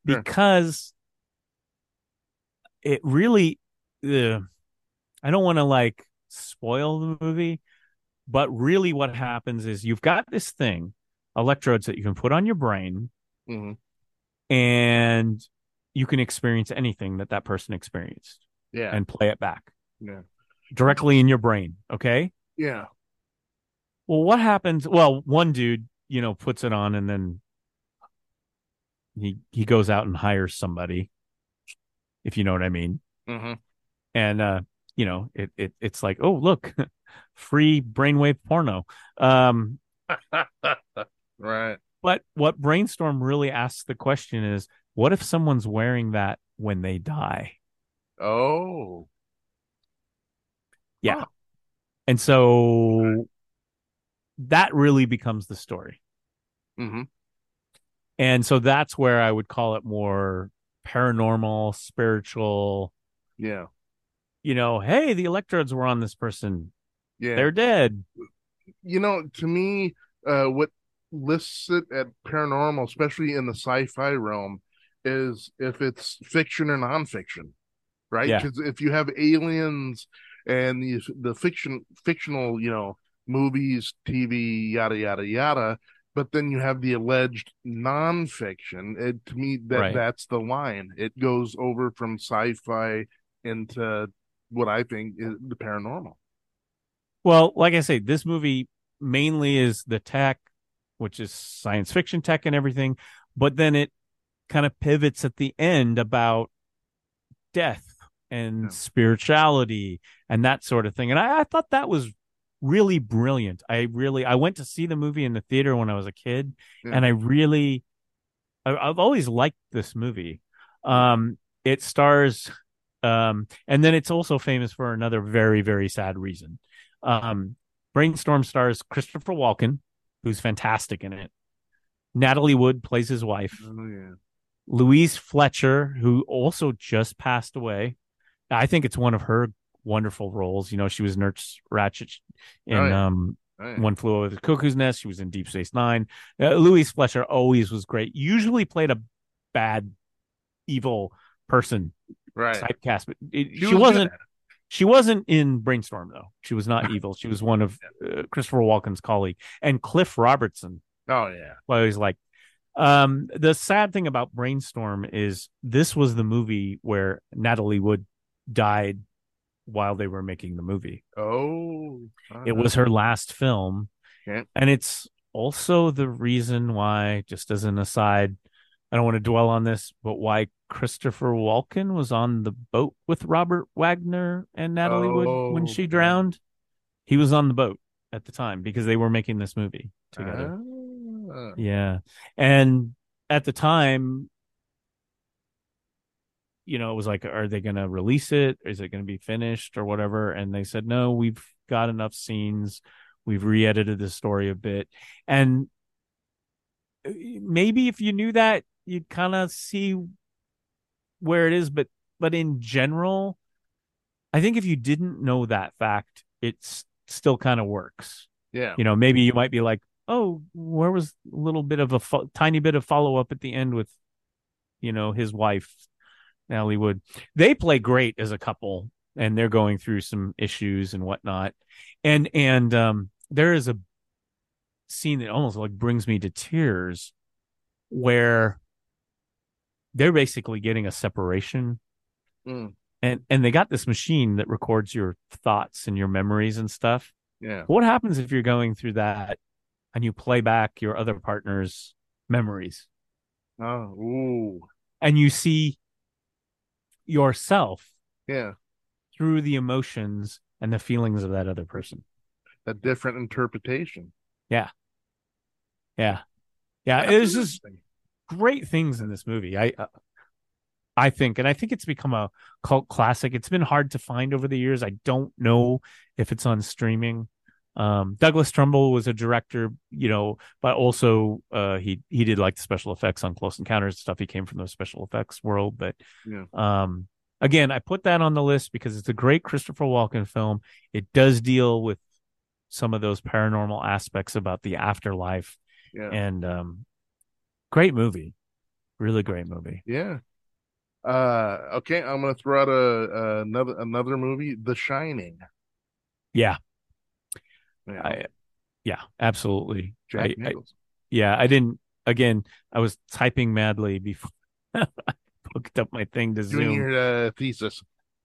Sure. because it really. Uh, I don't want to like spoil the movie, but really what happens is you've got this thing, electrodes that you can put on your brain, Mhm. and you can experience anything that that person experienced Yeah. and play it back yeah. directly in your brain. Okay. Yeah. Well, what happens? Well, one dude, you know, puts it on and then he he goes out and hires somebody, if you know what I mean. hmm And uh, you know, it it it's like, oh look, free brainwave porno. Um, right. But what Brainstorm really asks the question is what if someone's wearing that when they die? Oh. Yeah. Huh. And so that really becomes the story. hmm and so that's where I would call it more paranormal, spiritual. Yeah. You know, hey, the electrodes were on this person. Yeah. They're dead. You know, to me, uh, what lists it at paranormal, especially in the sci-fi realm, is if it's fiction or nonfiction, right? Yeah. Because if you have aliens and the the fiction fictional, you know, movies, TV, yada yada yada, but then you have the alleged nonfiction. It to me that Right. that's the line. It goes over from sci-fi into what I think is the paranormal. Well, like I say, this movie mainly is the tech, which is science fiction tech and everything, but then it kind of pivots at the end about death and Yeah. spirituality and that sort of thing. And I, I thought that was really brilliant. I really I went to see the movie in the theater when I was a kid, Yeah. and I really I, I've always liked this movie. Um, it stars, um, and then it's also famous for another very very sad reason. Um, Brainstorm stars Christopher Walken, who's fantastic in it. Natalie Wood plays his wife. Oh yeah. Louise Fletcher, who also just passed away. I think it's one of her wonderful roles. You know, she was Nurse Ratched in yeah. um, yeah. One Flew Over the Cuckoo's Nest. She was in Deep Space Nine. Uh, Louise Fletcher always was great. Usually played a bad, evil person Right. typecast, but it, she, was wasn't. She wasn't in Brainstorm though. She was not evil. She was one of uh, Christopher Walken's colleague and Cliff Robertson. Oh yeah. Well, he's like, um, the sad thing about Brainstorm is this was the movie where Natalie Wood died while they were making the movie. Oh. It was her last film. Yeah. And it's also the reason why, just as an aside, I don't want to dwell on this, but why Christopher Walken was on the boat with Robert Wagner and Natalie Wood when Oh, she drowned. He was on the boat at the time because they were making this movie together. Ah. Yeah. And at the time, you know, it was like, are they going to release it? Is it going to be finished or whatever? And they said, no, we've got enough scenes. We've re edited the story a bit. And uh, maybe if you knew that, you'd kind of see where it is. But, but in general, I think if you didn't know that fact, it's still kind of works Yeah. you know maybe you might be like oh where was a little bit of a fo- tiny bit of follow up at the end with you know his wife Natalie Wood they play great as a couple and they're going through some issues and whatnot and and um there is a scene that almost like brings me to tears where they're basically getting a separation Mm. and and they got this machine that records your thoughts and your memories and stuff Yeah. what happens if you're going through that and you play back your other partner's memories Oh. Ooh. and you see yourself Yeah. through the emotions and the feelings of that other person? A different interpretation. Yeah. Yeah. Yeah. There's just great things in this movie. I, uh, I think, and I think it's become a cult classic. It's been hard to find over the years. I don't know if it's on streaming. Um, Douglas Trumbull was a director, you know, but also uh, he he did like the special effects on Close Encounters stuff. He came from the special effects world, but Yeah. um, again, I put that on the list because it's a great Christopher Walken film. It does deal with some of those paranormal aspects about the afterlife, Yeah. and um, great movie, really great movie. Yeah. Uh okay, I'm gonna throw out a, another another movie, The Shining. Yeah, Yeah. I, yeah, absolutely. Jack I- I- yeah, I didn't. Again, I was typing madly before I hooked up my thing to doing Zoom, your uh, thesis.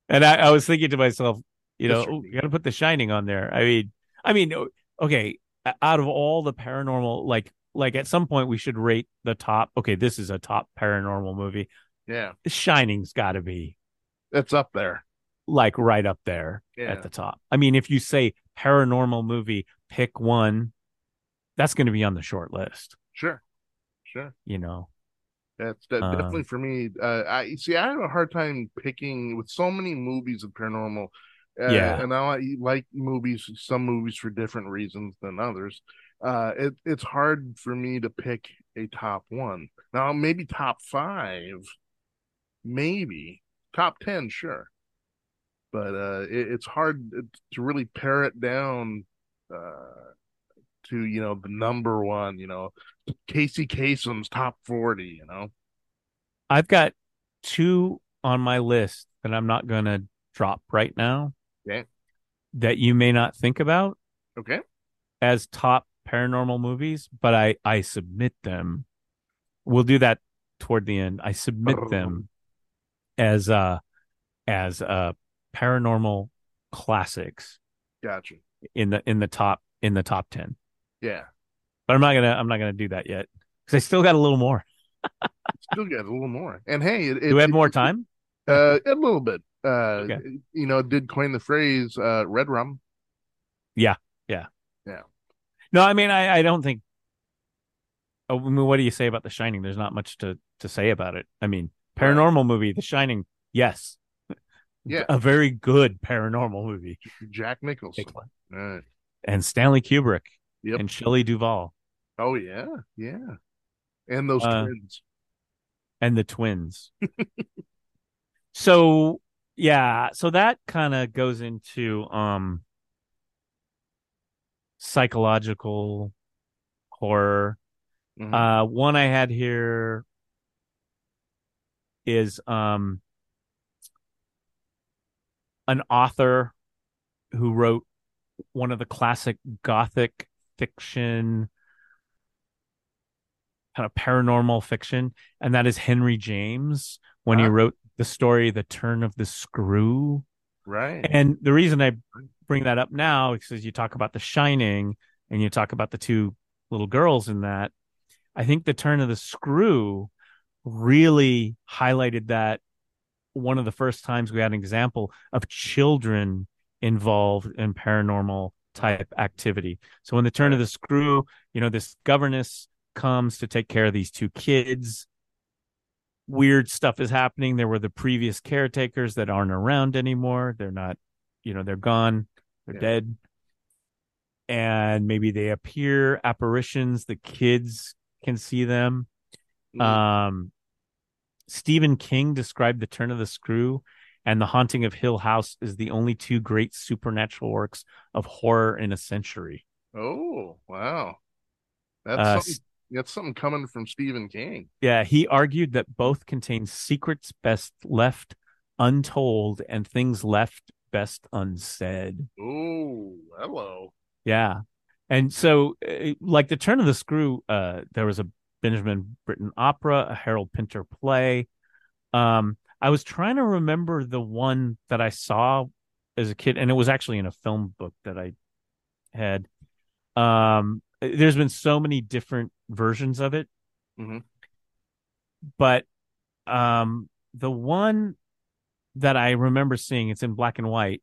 and I, I was thinking to myself, you know, oh, you got to put The Shining on there. I mean, I mean, okay, out of all the paranormal, like, like at some point we should rate the top. Okay, this is a top paranormal movie. Yeah, The Shining's got to be it's up there. like right up there Yeah. at the top. I mean, if you say paranormal movie, pick one, that's going to be on the short list. Sure, sure. You know, That's that, Um, definitely for me. Uh, I see. I have a hard time picking with so many movies of paranormal. Uh, Yeah. and I like- movies. Some movies for different reasons than others. Uh, it it's hard for me to pick a top one. Now, maybe top five, maybe top 10, sure. But uh, it, it's hard to really pare it down uh, to, you know, the number one, you know, Casey Kasem's top 40, you know. I've got two on my list that I'm not going to drop right now. Okay. That you may not think about. Okay. As top paranormal movies, but I I submit them. We'll do that toward the end. I submit them as uh as uh paranormal classics. Gotcha. In the in the top in the top 10. Yeah. But I'm not to I'm not to do that yet cuz I still got a little more. still got a little more. And hey, it, do we have it, more time? Uh a little bit. Uh okay. you know, did coin the phrase uh red rum. Yeah. Yeah. Yeah. No, I mean, I, I don't think. Oh, I mean, what do you say about The Shining? There's not much to to say about it. I mean, paranormal movie, The Shining, yes, yeah, a very good paranormal movie. Jack Nicholson right. and Stanley Kubrick, yep. and Shelley Duvall. Oh yeah, yeah, and those uh, twins, and the twins. so yeah, so that kind of goes into um psychological horror. Mm-hmm. Uh, one I had here is um, an author who wrote one of the classic gothic fiction kind of paranormal fiction and that is henry james when uh-huh. he wrote the story the turn of the screw right and the reason i bring that up now because you talk about The Shining and you talk about the two little girls in that. I think the turn of the screw really highlighted that one of the first times we had an example of children involved in paranormal type activity. So when the turn of the screw, you know, this governess comes to take care of these two kids. Weird stuff is happening. There were the previous caretakers that aren't around anymore. They're not, you know, they're gone. They're yeah. dead. And maybe they appear apparitions. The kids can see them. Mm. Um, Stephen King described The Turn of the Screw and The Haunting of Hill House as the only two great supernatural works of horror in a century. Oh, wow. That's, uh, something, that's something coming from Stephen King. Yeah, he argued that both contain secrets best left untold and things left best unsaid. Oh, hello. Yeah. And so, uh, like the turn of the screw, uh, there was a Benjamin Britten opera, a Harold Pinter play. Um, I was trying to remember the one that I saw as a kid, and it was actually in a film book that I had. Um, there's been so many different versions of it, mm-hmm. but um, the one that I remember seeing, it's in black and white,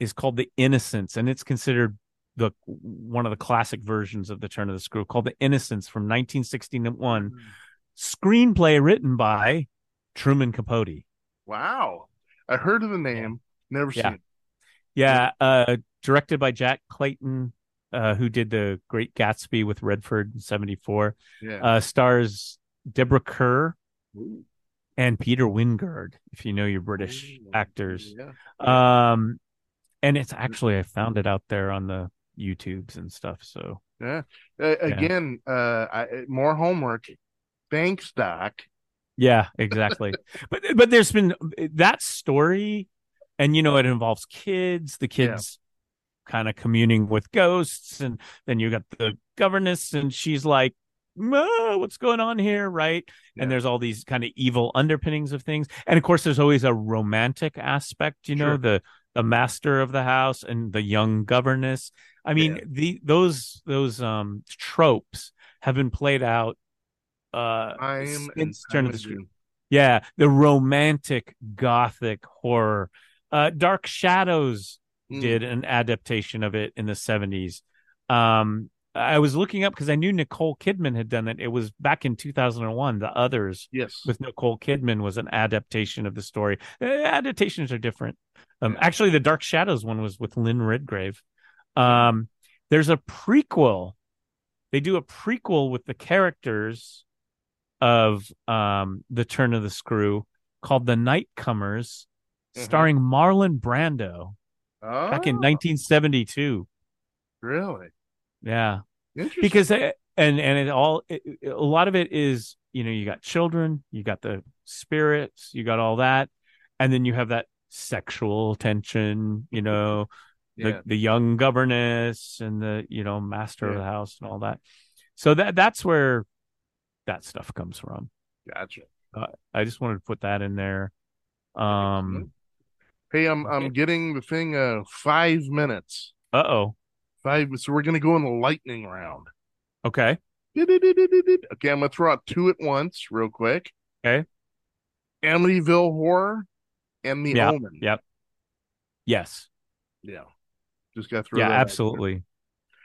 is called The Innocents, and it's considered the one of the classic versions of The Turn of the Screw, called The Innocents from 1961. Mm. Screenplay written by Truman Capote. Wow. I heard of the name, never yeah. seen it. Yeah, uh, directed by Jack Clayton, uh, who did the Great Gatsby with Redford in '74. Yeah. Uh, stars Deborah Kerr, Ooh and Peter Wyngarde if you know your British oh, actors. Yeah. Um, and it's actually I found it out there on the YouTubes and stuff. So yeah, uh, again, yeah. uh, I, more homework. Thanks, Doc. Yeah, exactly. but but there's been that story, and you know it involves kids. The kids. Yeah. Kind of communing with ghosts, and then you got the governess, and she's like, what's going on here right yeah. and there's all these kind of evil underpinnings of things and of course there's always a romantic aspect you know sure. the the master of the house and the young governess. I mean yeah. the those those um tropes have been played out uh time since turn of the screw yeah the romantic gothic horror. Uh dark shadows mm. did an adaptation of it in the 70s um I was looking up because I knew Nicole Kidman had done it. It was back in 2001. The Others, yes, with Nicole Kidman was an adaptation of the story. Uh, adaptations are different. Um. Actually, the Dark Shadows one was with Lynn Redgrave. Um, there's a prequel they do a prequel with the characters of um the turn of the screw called the nightcomers Mhm. starring marlon brando Oh, back in 1972 really yeah. Because uh, and and it all it, a lot of it is you know you got children you got the spirits you got all that and then you have that sexual tension you know the yeah, the young governess and the you know master of the house and all that. So that that's where that stuff comes from. Gotcha. i just wanted to put that in there. Um Hey, I'm I'm getting the thing. Uh, five minutes. uh-oh Five. So we're gonna go in the lightning round. okay Okay, I'm gonna throw out two at once, real quick. Okay. Amityville Horror and The Yeah, Omen. yep. yes Yeah. Just gotta throw yeah that out there. absolutely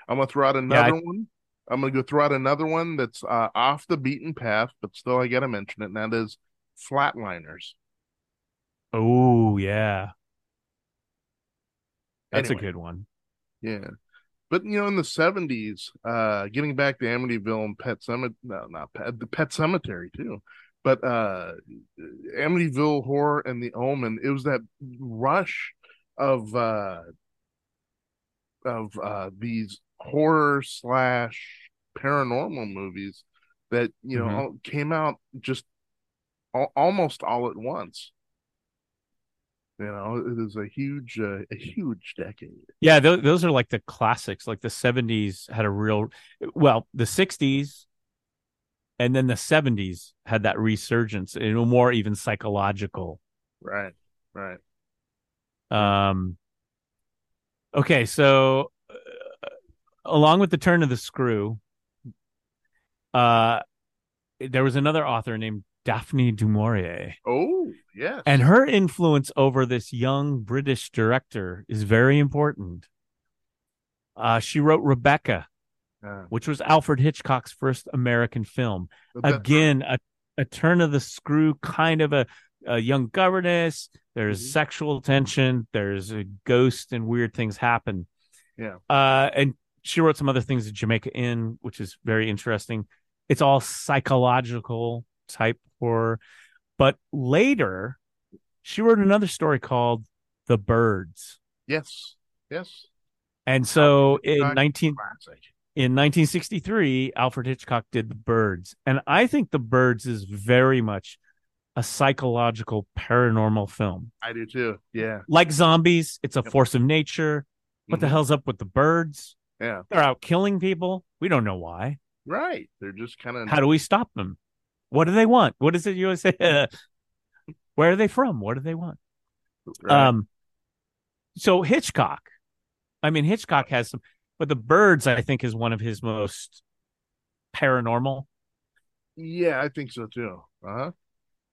I'm gonna throw out I- another one. I'm gonna go throw out another one that's uh, off the beaten path, but still I gotta mention it, and that is Flatliners. oh yeah that's Anyway. a good one Yeah. But you know, in the seventies, uh, getting back to Amityville and Pet Sematary, no, not Pet, the Pet Sematary too. But uh, Amityville Horror and The Omen, it was that rush of uh, of uh, these horror slash paranormal movies that you know Mhm. came out just al- almost all at once. You know, it is a huge, uh, a huge decade. Yeah, th- those are like the classics. Like the 70s had a real, well, the 60s and then the 70s had that resurgence and more even psychological. Right, right. Um, okay, so uh, along with the turn of the screw, uh, there was another author named Daphne du Maurier. Oh, yes. And her influence over this young British director is very important. Uh, she wrote Rebecca, Uh, which was Alfred Hitchcock's first American film. that's Again, a, a turn of the screw, kind of a, a young governess. There's Mhm. sexual tension. There's a ghost and weird things happen. Yeah. Uh, and she wrote some other things at Jamaica Inn, which is very interesting. It's all psychological type horror. But later, she wrote another story called The Birds. Yes, yes. And so in Hitchcock. 19 in 1963, Alfred Hitchcock did The Birds. And I think The Birds is very much a psychological paranormal film. I do too. Yeah. Like zombies, it's a force of nature. What the Mhm. hell's up with the birds? Yeah. They're out killing people. We don't know why. Right. They're just kind of How do we stop them? What do they want? What is it you always say? Where are they from? What do they want? Um, so Hitchcock, I mean, Hitchcock has some, but the birds, I think, is one of his most paranormal. yeah, I think so too. Uh huh.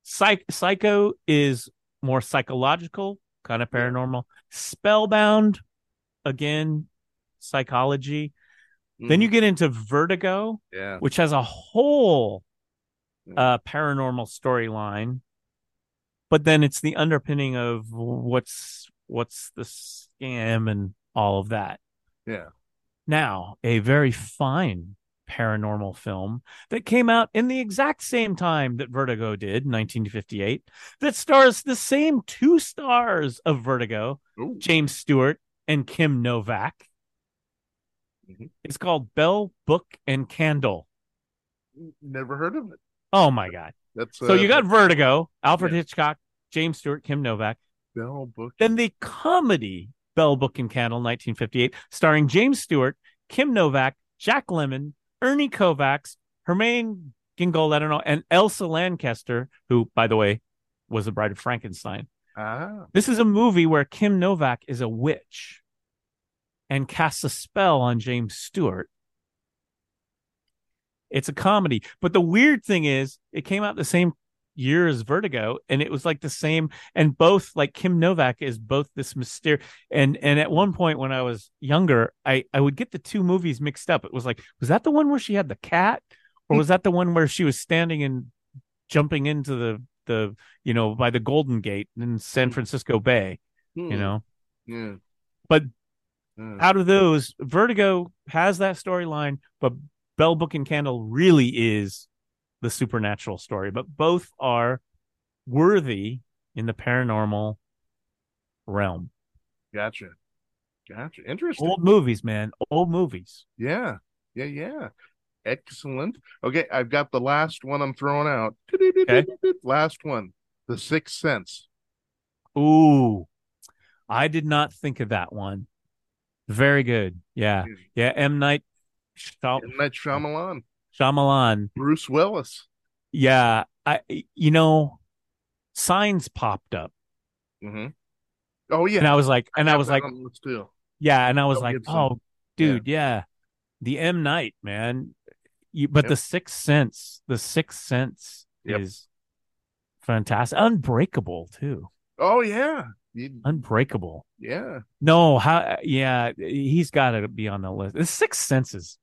Psych- Psycho is more psychological, kind of paranormal. Spellbound, again, psychology. Then you get into Vertigo, yeah. which has a whole. Uh, paranormal storyline, but then it's the underpinning of what's what's the scam and all of that. Yeah. Now, a very fine paranormal film that came out in the exact same time that Vertigo did, 1958, that stars the same two stars of Vertigo, Ooh. James Stewart and Kim Novak. Mhm. It's called Bell, Book, and Candle. Never heard of it. Oh my God. That's So uh, you got Vertigo, Alfred Yeah. Hitchcock, James Stewart, Kim Novak. Bell Book. Then the comedy Bell, Book, and Candle, 1958, starring James Stewart, Kim Novak, Jack Lemmon, Ernie Kovacs, Hermione Gingold, I don't know, and Elsa Lancaster, who, by the way, was the bride of Frankenstein. ah. This is a movie where Kim Novak is a witch and casts a spell on James Stewart. It's a comedy. But the weird thing is, it came out the same year as Vertigo, and it was like the same. And both, like Kim Novak, is both this mysterious. And and at one point when I was younger, I I would get the two movies mixed up. It was like, was that the one where she had the cat, or was that the one where she was standing and jumping into the the you know by the Golden Gate in San Francisco Bay? Hmm. You know, Yeah. but out of those, Vertigo has that storyline, but Bell Book and Candle really is the supernatural story, but both are worthy in the paranormal realm. Gotcha. Gotcha. Interesting. Old movies, man. Old movies. Yeah. Yeah. Yeah. Excellent. Okay. I've got the last one I'm throwing out. Okay. Last one. The Sixth Sense. Ooh. I did not think of that one. Very good. Yeah. Yeah. M. Night Shyam- Shyamalan. Shyamalan. Bruce Willis. Yeah. I, you know, signs popped up. Mm-hmm. Oh yeah. And I was like, and I got was like, on the list, too. yeah. And I was Mel like, oh, dude, yeah. The M. Night, man. You, but Yep. the Sixth Sense, the Sixth Sense Yep. is fantastic. Unbreakable, too. Oh yeah. You- Unbreakable. yeah. No, how? Yeah, he's got to be on the list. The Sixth Senses.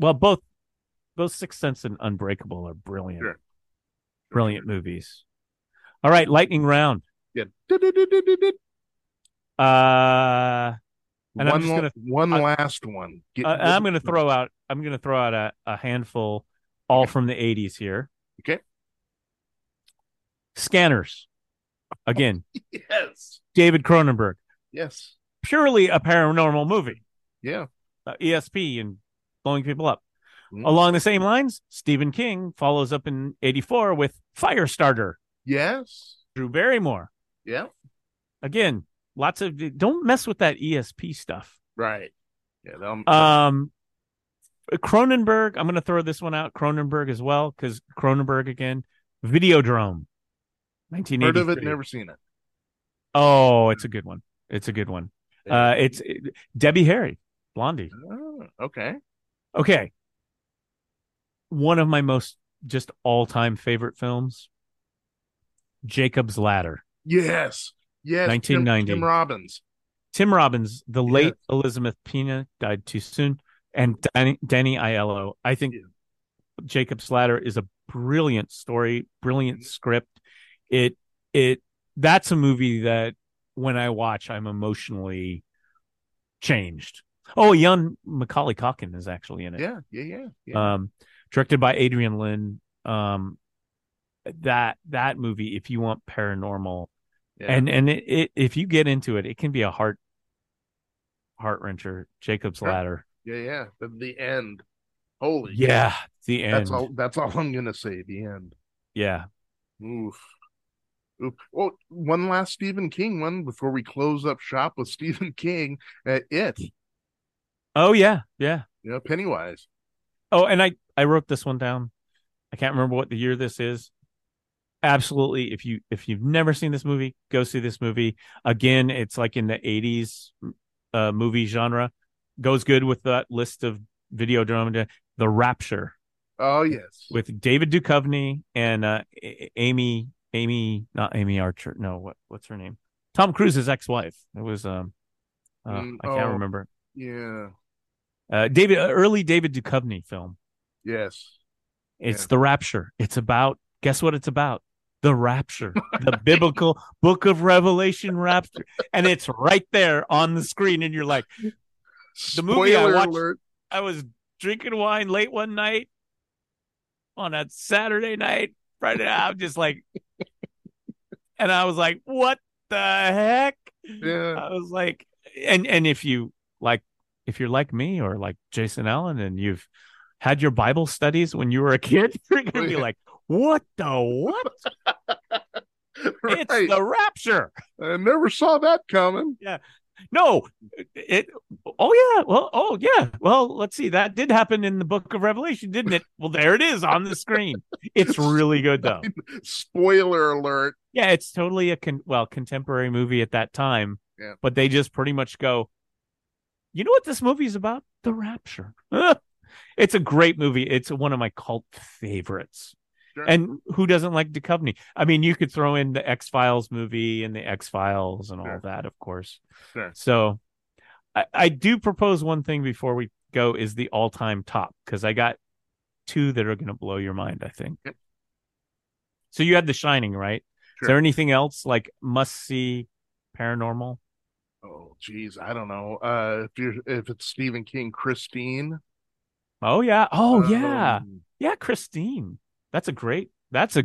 Well, both both Sixth Sense and Unbreakable are brilliant, Sure. brilliant movies. All right, lightning round. Yeah. Uh, And I'm just gonna- one I- last one. Get- uh, I'm going to throw out. I'm going to throw out a, a handful, all from the '80s here. Okay. Scanners. Again, Yes. David Cronenberg. Yes. Purely a paranormal movie. Yeah. uh, ESP and blowing people up. Mhm. Along the same lines, Stephen King follows up in 84 with Firestarter, Yes. Drew Barrymore. Yeah. Again, lots of don't mess with that ESP stuff. Right. Yeah. Um Cronenberg, I'm going to throw this one out Cronenberg as well cuz Cronenberg again, Videodrome. 1983. heard of it, never seen it. Oh, it's a good one. It's a good one. Uh it's Debbie Harry, Blondie. Oh, okay. Okay. One of my most just all-time favorite films, Jacob's Ladder. Yes. Yes. 1990. Tim Robbins. Tim Robbins, the Yes. late Elizabeth Pena died too soon, and Danny, Danny Aiello. I think Yeah. Jacob's Ladder is a brilliant story, brilliant Mhm. script. It it that's a movie that when I watch, I'm emotionally changed. Oh, young Macaulay Culkin is actually in it. Yeah. Yeah. Yeah. yeah. Um, directed by Adrian Lynn. Um, that that movie, if you want paranormal, yeah. and and it, it if you get into it, it can be a heart heart wrencher. Jacob's. Ladder. yeah. Yeah. The, the end. Holy. Yeah, the end. That's all. That's all I'm gonna say. The end. Yeah. Oof. Oof. Well, one last Stephen King one before we close up shop with Stephen King. Uh, it. Oh yeah, yeah. You know, Pennywise. Oh, and I I wrote this one down. I can't remember what the year this is. Absolutely, if you if you've never seen this movie, go see this movie. Again, it's like in the '80s uh, movie genre. Goes good with that list of Videodrome. The Rapture Oh yes. with David Duchovny and uh, Amy Amy not Amy Archer. No, what what's her name? Tom Cruise's ex-wife. It was um uh, Mm, I can't oh. remember. yeah. Uh, David uh, early David Duchovny film. Yes. It's Yeah. the rapture. It's about guess what it's about? The rapture. the biblical book of Revelation rapture. And it's right there on the screen and you're like, The movie I watched- alert. I was drinking wine late one night on a Saturday night, Friday. I'm just like and I was like, what the heck? Yeah. I was like, and and if you like, if you're like me or like Jason Allen, and you've had your Bible studies when you were a kid, you're gonna be like, what the what? It's the rapture. I never saw that coming. Yeah. No, it. Oh yeah. Well, oh yeah. Well, let's see. That did happen in the Book of Revelation, didn't it? Well, there it is on the screen. It's really good though. Spoiler alert. Yeah, it's totally a con- well contemporary movie at that time. Yeah. But they just pretty much go, you know what this movie is about? The Rapture. it's a great movie. It's one of my cult favorites. Sure. And who doesn't like Duchovny? I mean, you could throw in the X Files movie and the X Files and all Sure. that, of course. Sure. So, I, I do propose one thing before we go is the all time top because I got two that are going to blow your mind. I think. Yep. So you had The Shining, right? Is there anything else like must see paranormal? Oh, geez, I don't know. Uh, if you're if it's Stephen King, Christine. Oh yeah. Oh yeah. Um, Yeah, Christine. That's a great. That's a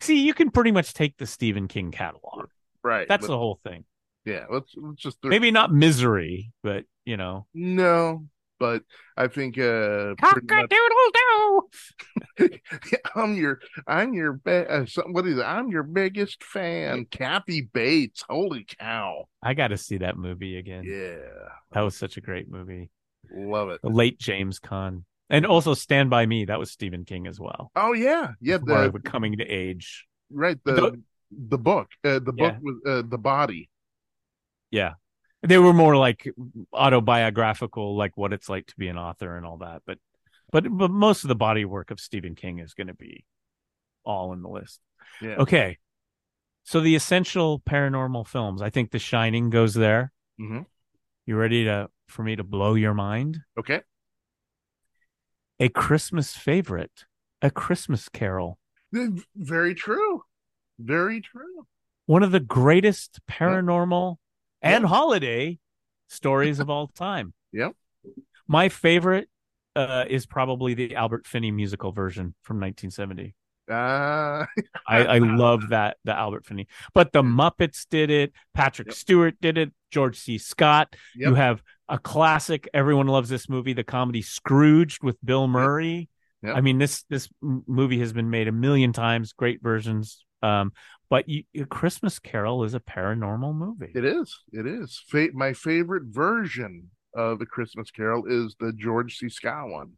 see. You can pretty much take the Stephen King catalog. right. That's but- the whole thing. yeah. Let's let's just Maybe not Misery, but you know, no. But I think uh, cock-a-doodle-doo. I'm your I'm your be- uh, some- what is it? I'm your biggest fan, Kathy Bates. Holy cow! I got to see that movie again. Yeah, That was such a great movie. love it. The late James Caan, and also Stand by Me. That was Stephen King as well. Oh yeah, yeah. More of The coming to age. right the the- the book uh, the Yeah. book with uh, the body. Yeah. They were more like autobiographical, like what it's like to be an author and all that. But but but most of the body work of Stephen King is going to be all in the list. Yeah. Okay. So the essential paranormal films. I think The Shining goes there. Mhm. You ready to for me to blow your mind? Okay. A Christmas favorite, A Christmas Carol. Very true. Very true. One of the greatest paranormal and Yeah. holiday stories of all time. Yep. My favorite uh, is probably the Albert Finney musical version from 1970. Uh, I, I love that the Albert Finney, but the Muppets did it. Patrick Yep. Stewart did it. George C. Scott. Yep. You have a classic. Everyone loves this movie, the comedy Scrooged with Bill Murray. Yep. I mean this this movie has been made a million times. Great versions. Um, but you, Christmas Carol is a paranormal movie. it is. It is. Fa- my favorite version of the Christmas Carol is the George C. Scott one.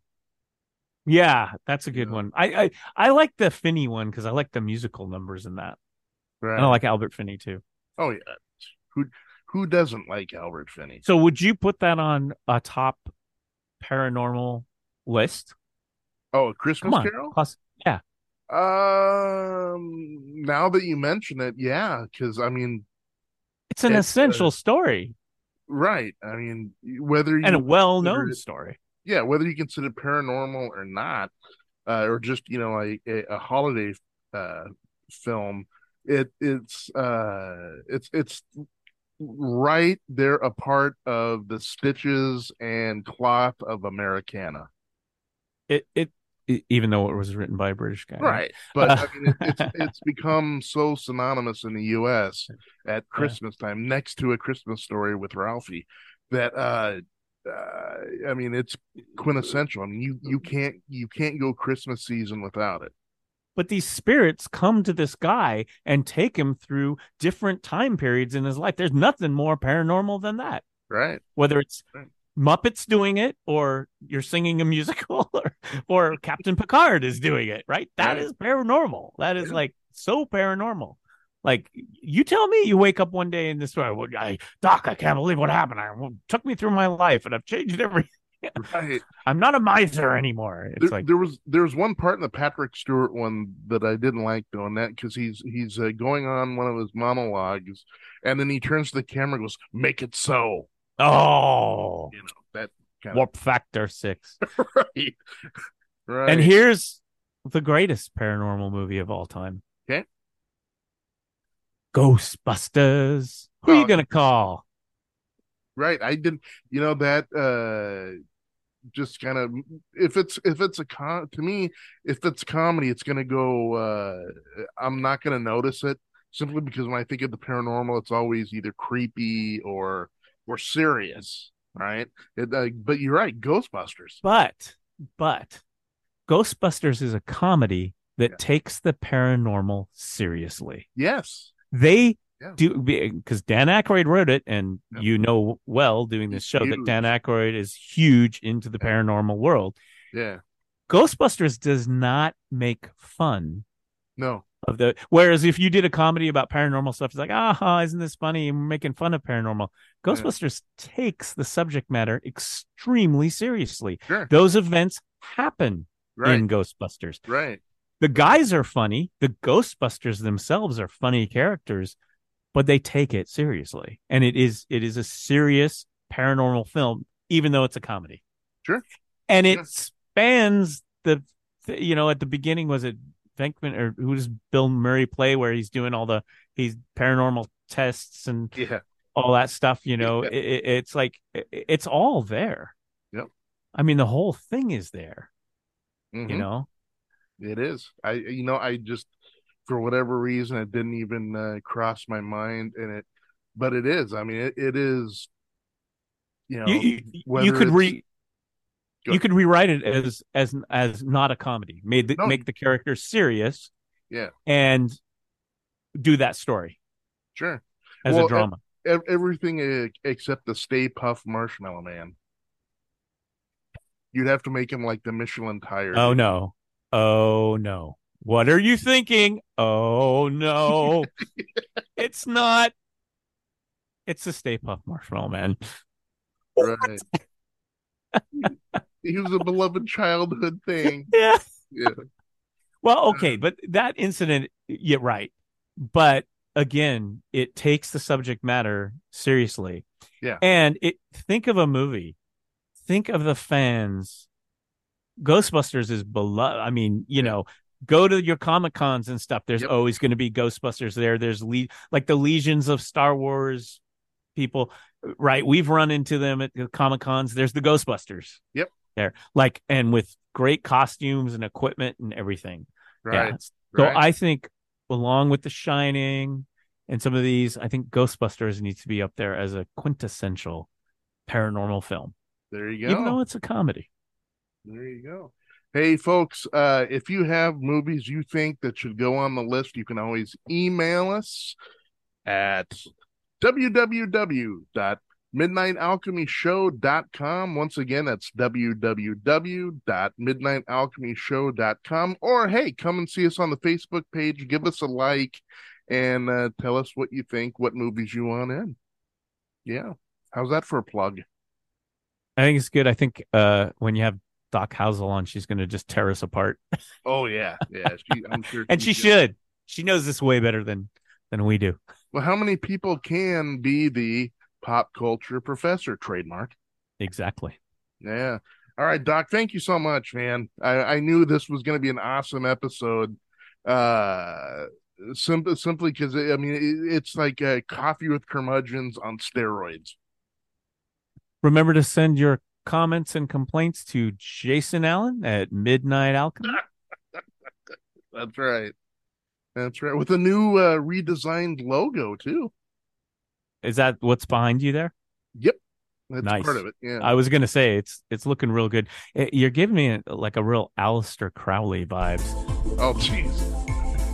Yeah, that's a good Yeah. one. I, I I like the Finney one because I like the musical numbers in that. Right. And I like Albert Finney too. oh yeah. Who who doesn't like Albert Finney? So would you put that on a top paranormal list? Oh, a Christmas Carol. plus yeah. Um, now that you mention it, yeah, because I mean, It's an It's, essential uh, story right. I mean, whether you and a well-known it- story. yeah, whether you consider it paranormal or not, uh, or just you know like a, a holiday uh, film, it it's uh, it's it's right there a part of the stitches and cloth of Americana, It it even though it was written by a British guy. right? But I mean, it's it's become so synonymous in the U.S. at Christmas time, next to a Christmas story with Ralphie, that uh, uh, I mean, it's quintessential. I mean, you you can't you can't go Christmas season without it. But these spirits come to this guy and take him through different time periods in his life. There's nothing more paranormal than that. Right. Whether it's Right. Muppets doing it or you're singing a musical or, or Captain Picard is doing it, right? That Right. is paranormal. That is Yeah. like so paranormal. Like you tell me you wake up one day in this way, well, I, Doc, I can't believe what happened. I it took me through my life and I've changed everything. Right. I'm not a miser anymore. It's There, like there was there was one part in the Patrick Stewart one that I didn't like doing that because he's he's uh, going on one of his monologues, and then he turns to the camera and goes, "Make it so." Oh You know that kind warp factor six. right. Right. And here's the greatest paranormal movie of all time. Okay. Ghostbusters. Who are Oh, you gonna call? Right. I didn't. You know that. uh Just kind of. If it's if it's a con to me, if it's comedy, it's gonna go. uh I'm not gonna notice it simply because when I think of the paranormal, it's always either creepy or or serious. Right. It, uh, but you're right. Ghostbusters. But but Ghostbusters is a comedy that Yeah. takes the paranormal seriously. Yes. They Yeah. do because Dan Aykroyd wrote it, and Yeah. you know well doing this show that. Dan Aykroyd is huge into the paranormal world. Yeah. Ghostbusters does not make fun No. of the whereas if you did a comedy about paranormal stuff it's like ah isn't this funny and we're making fun of paranormal ghostbusters takes the subject matter extremely seriously Sure. those events happen Right. in ghostbusters Right. the guys are funny the ghostbusters themselves are funny characters but they take it seriously and it is it is a serious paranormal film even though it's a comedy Sure. and it Yeah. spans the you know at the beginning was it Venkman or who does Bill Murray play where he's doing all the he's paranormal tests and Yeah. all that stuff you know Yeah. it, it- it's like it, it's all there Yep. I mean, the whole thing is there. Mhm. You know, It is. I you know I just for whatever reason it didn't even uh, cross my mind and it but it is. I mean it, it is you know you you, you could it's- re Go you could rewrite it as as as not a comedy. Made the, No. make the character serious. Yeah. and do that story sure as Well, a drama. ev- everything except the Stay Puft Marshmallow Man. You'd have to make him like the Michelin tire. oh no, oh no. What are you thinking? Oh no, it's not. It's the Stay Puft Marshmallow Man. Right. he was a beloved childhood thing. Yeah. Yeah. Well, okay, but that incident, you're right. But again, it takes the subject matter seriously. Yeah. And it think of a movie. Think of the fans. Ghostbusters is beloved. I mean, you Yeah. know, go to your Comic Cons and stuff. There's Yep. always going to be Ghostbusters there. There's le- like the legions of Star Wars people, right? We've run into them at the Comic Cons. There's the Ghostbusters. Yep. There, like, and with great costumes and equipment and everything. Right. Yeah. So right. I think along with The Shining and some of these, I think Ghostbusters needs to be up there as a quintessential paranormal film, there you go. even though it's a comedy. There you go. Hey, folks, uh, if you have movies you think that should go on the list, you can always email us at www.midnightalchemyshow.com. Once again, that's www.midnightalchemyshow.com. Or, hey, come and see us on the Facebook page, give us a like, and uh, tell us what you think, what movies you want in. Yeah. How's that for a plug? I think it's good. I think uh, when you have Doc Housel on, she's going to just tear us apart, Oh, yeah. Yeah. She, I'm sure. and she should. She knows this way better than than we do. Well, how many people can be the pop culture professor trademark? Exactly. Yeah. All right, Doc. Thank you so much, man. I, I knew this was going to be an awesome episode. Uh, simply simply because I mean it, it's like uh, coffee with curmudgeons on steroids. Remember to send your comments and complaints to Jason Allen at Midnight Alchemy. That's right. That's right. With a new uh, redesigned logo too. Is that what's behind you there? Yep. That's Nice. part of it. Yeah. I was gonna say it's it's looking real good. Eh, You're giving me like a real Aleister Crowley vibes. Oh, jeez.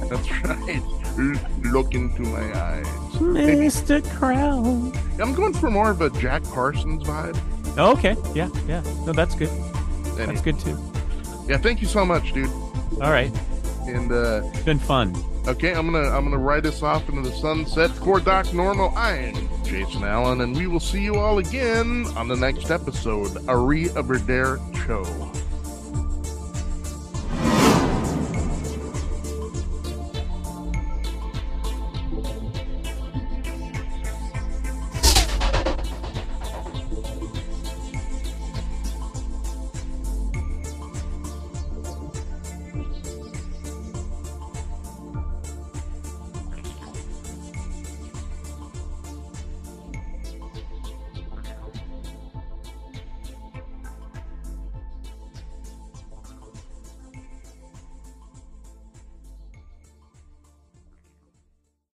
That's right. Look into my eyes. Mr. Crowley. I'm going for more of a Jack Parsons vibe. Oh, okay, yeah, yeah. No, that's good. Anyway, That's good too. Yeah, thank you so much, dude. All right, And uh it's been fun. Okay, I'm gonna I'm gonna ride us off into the sunset. For Doc Normal, I'm Jason Allen, and we will see you all again on the next episode, Ari Aberdare Show.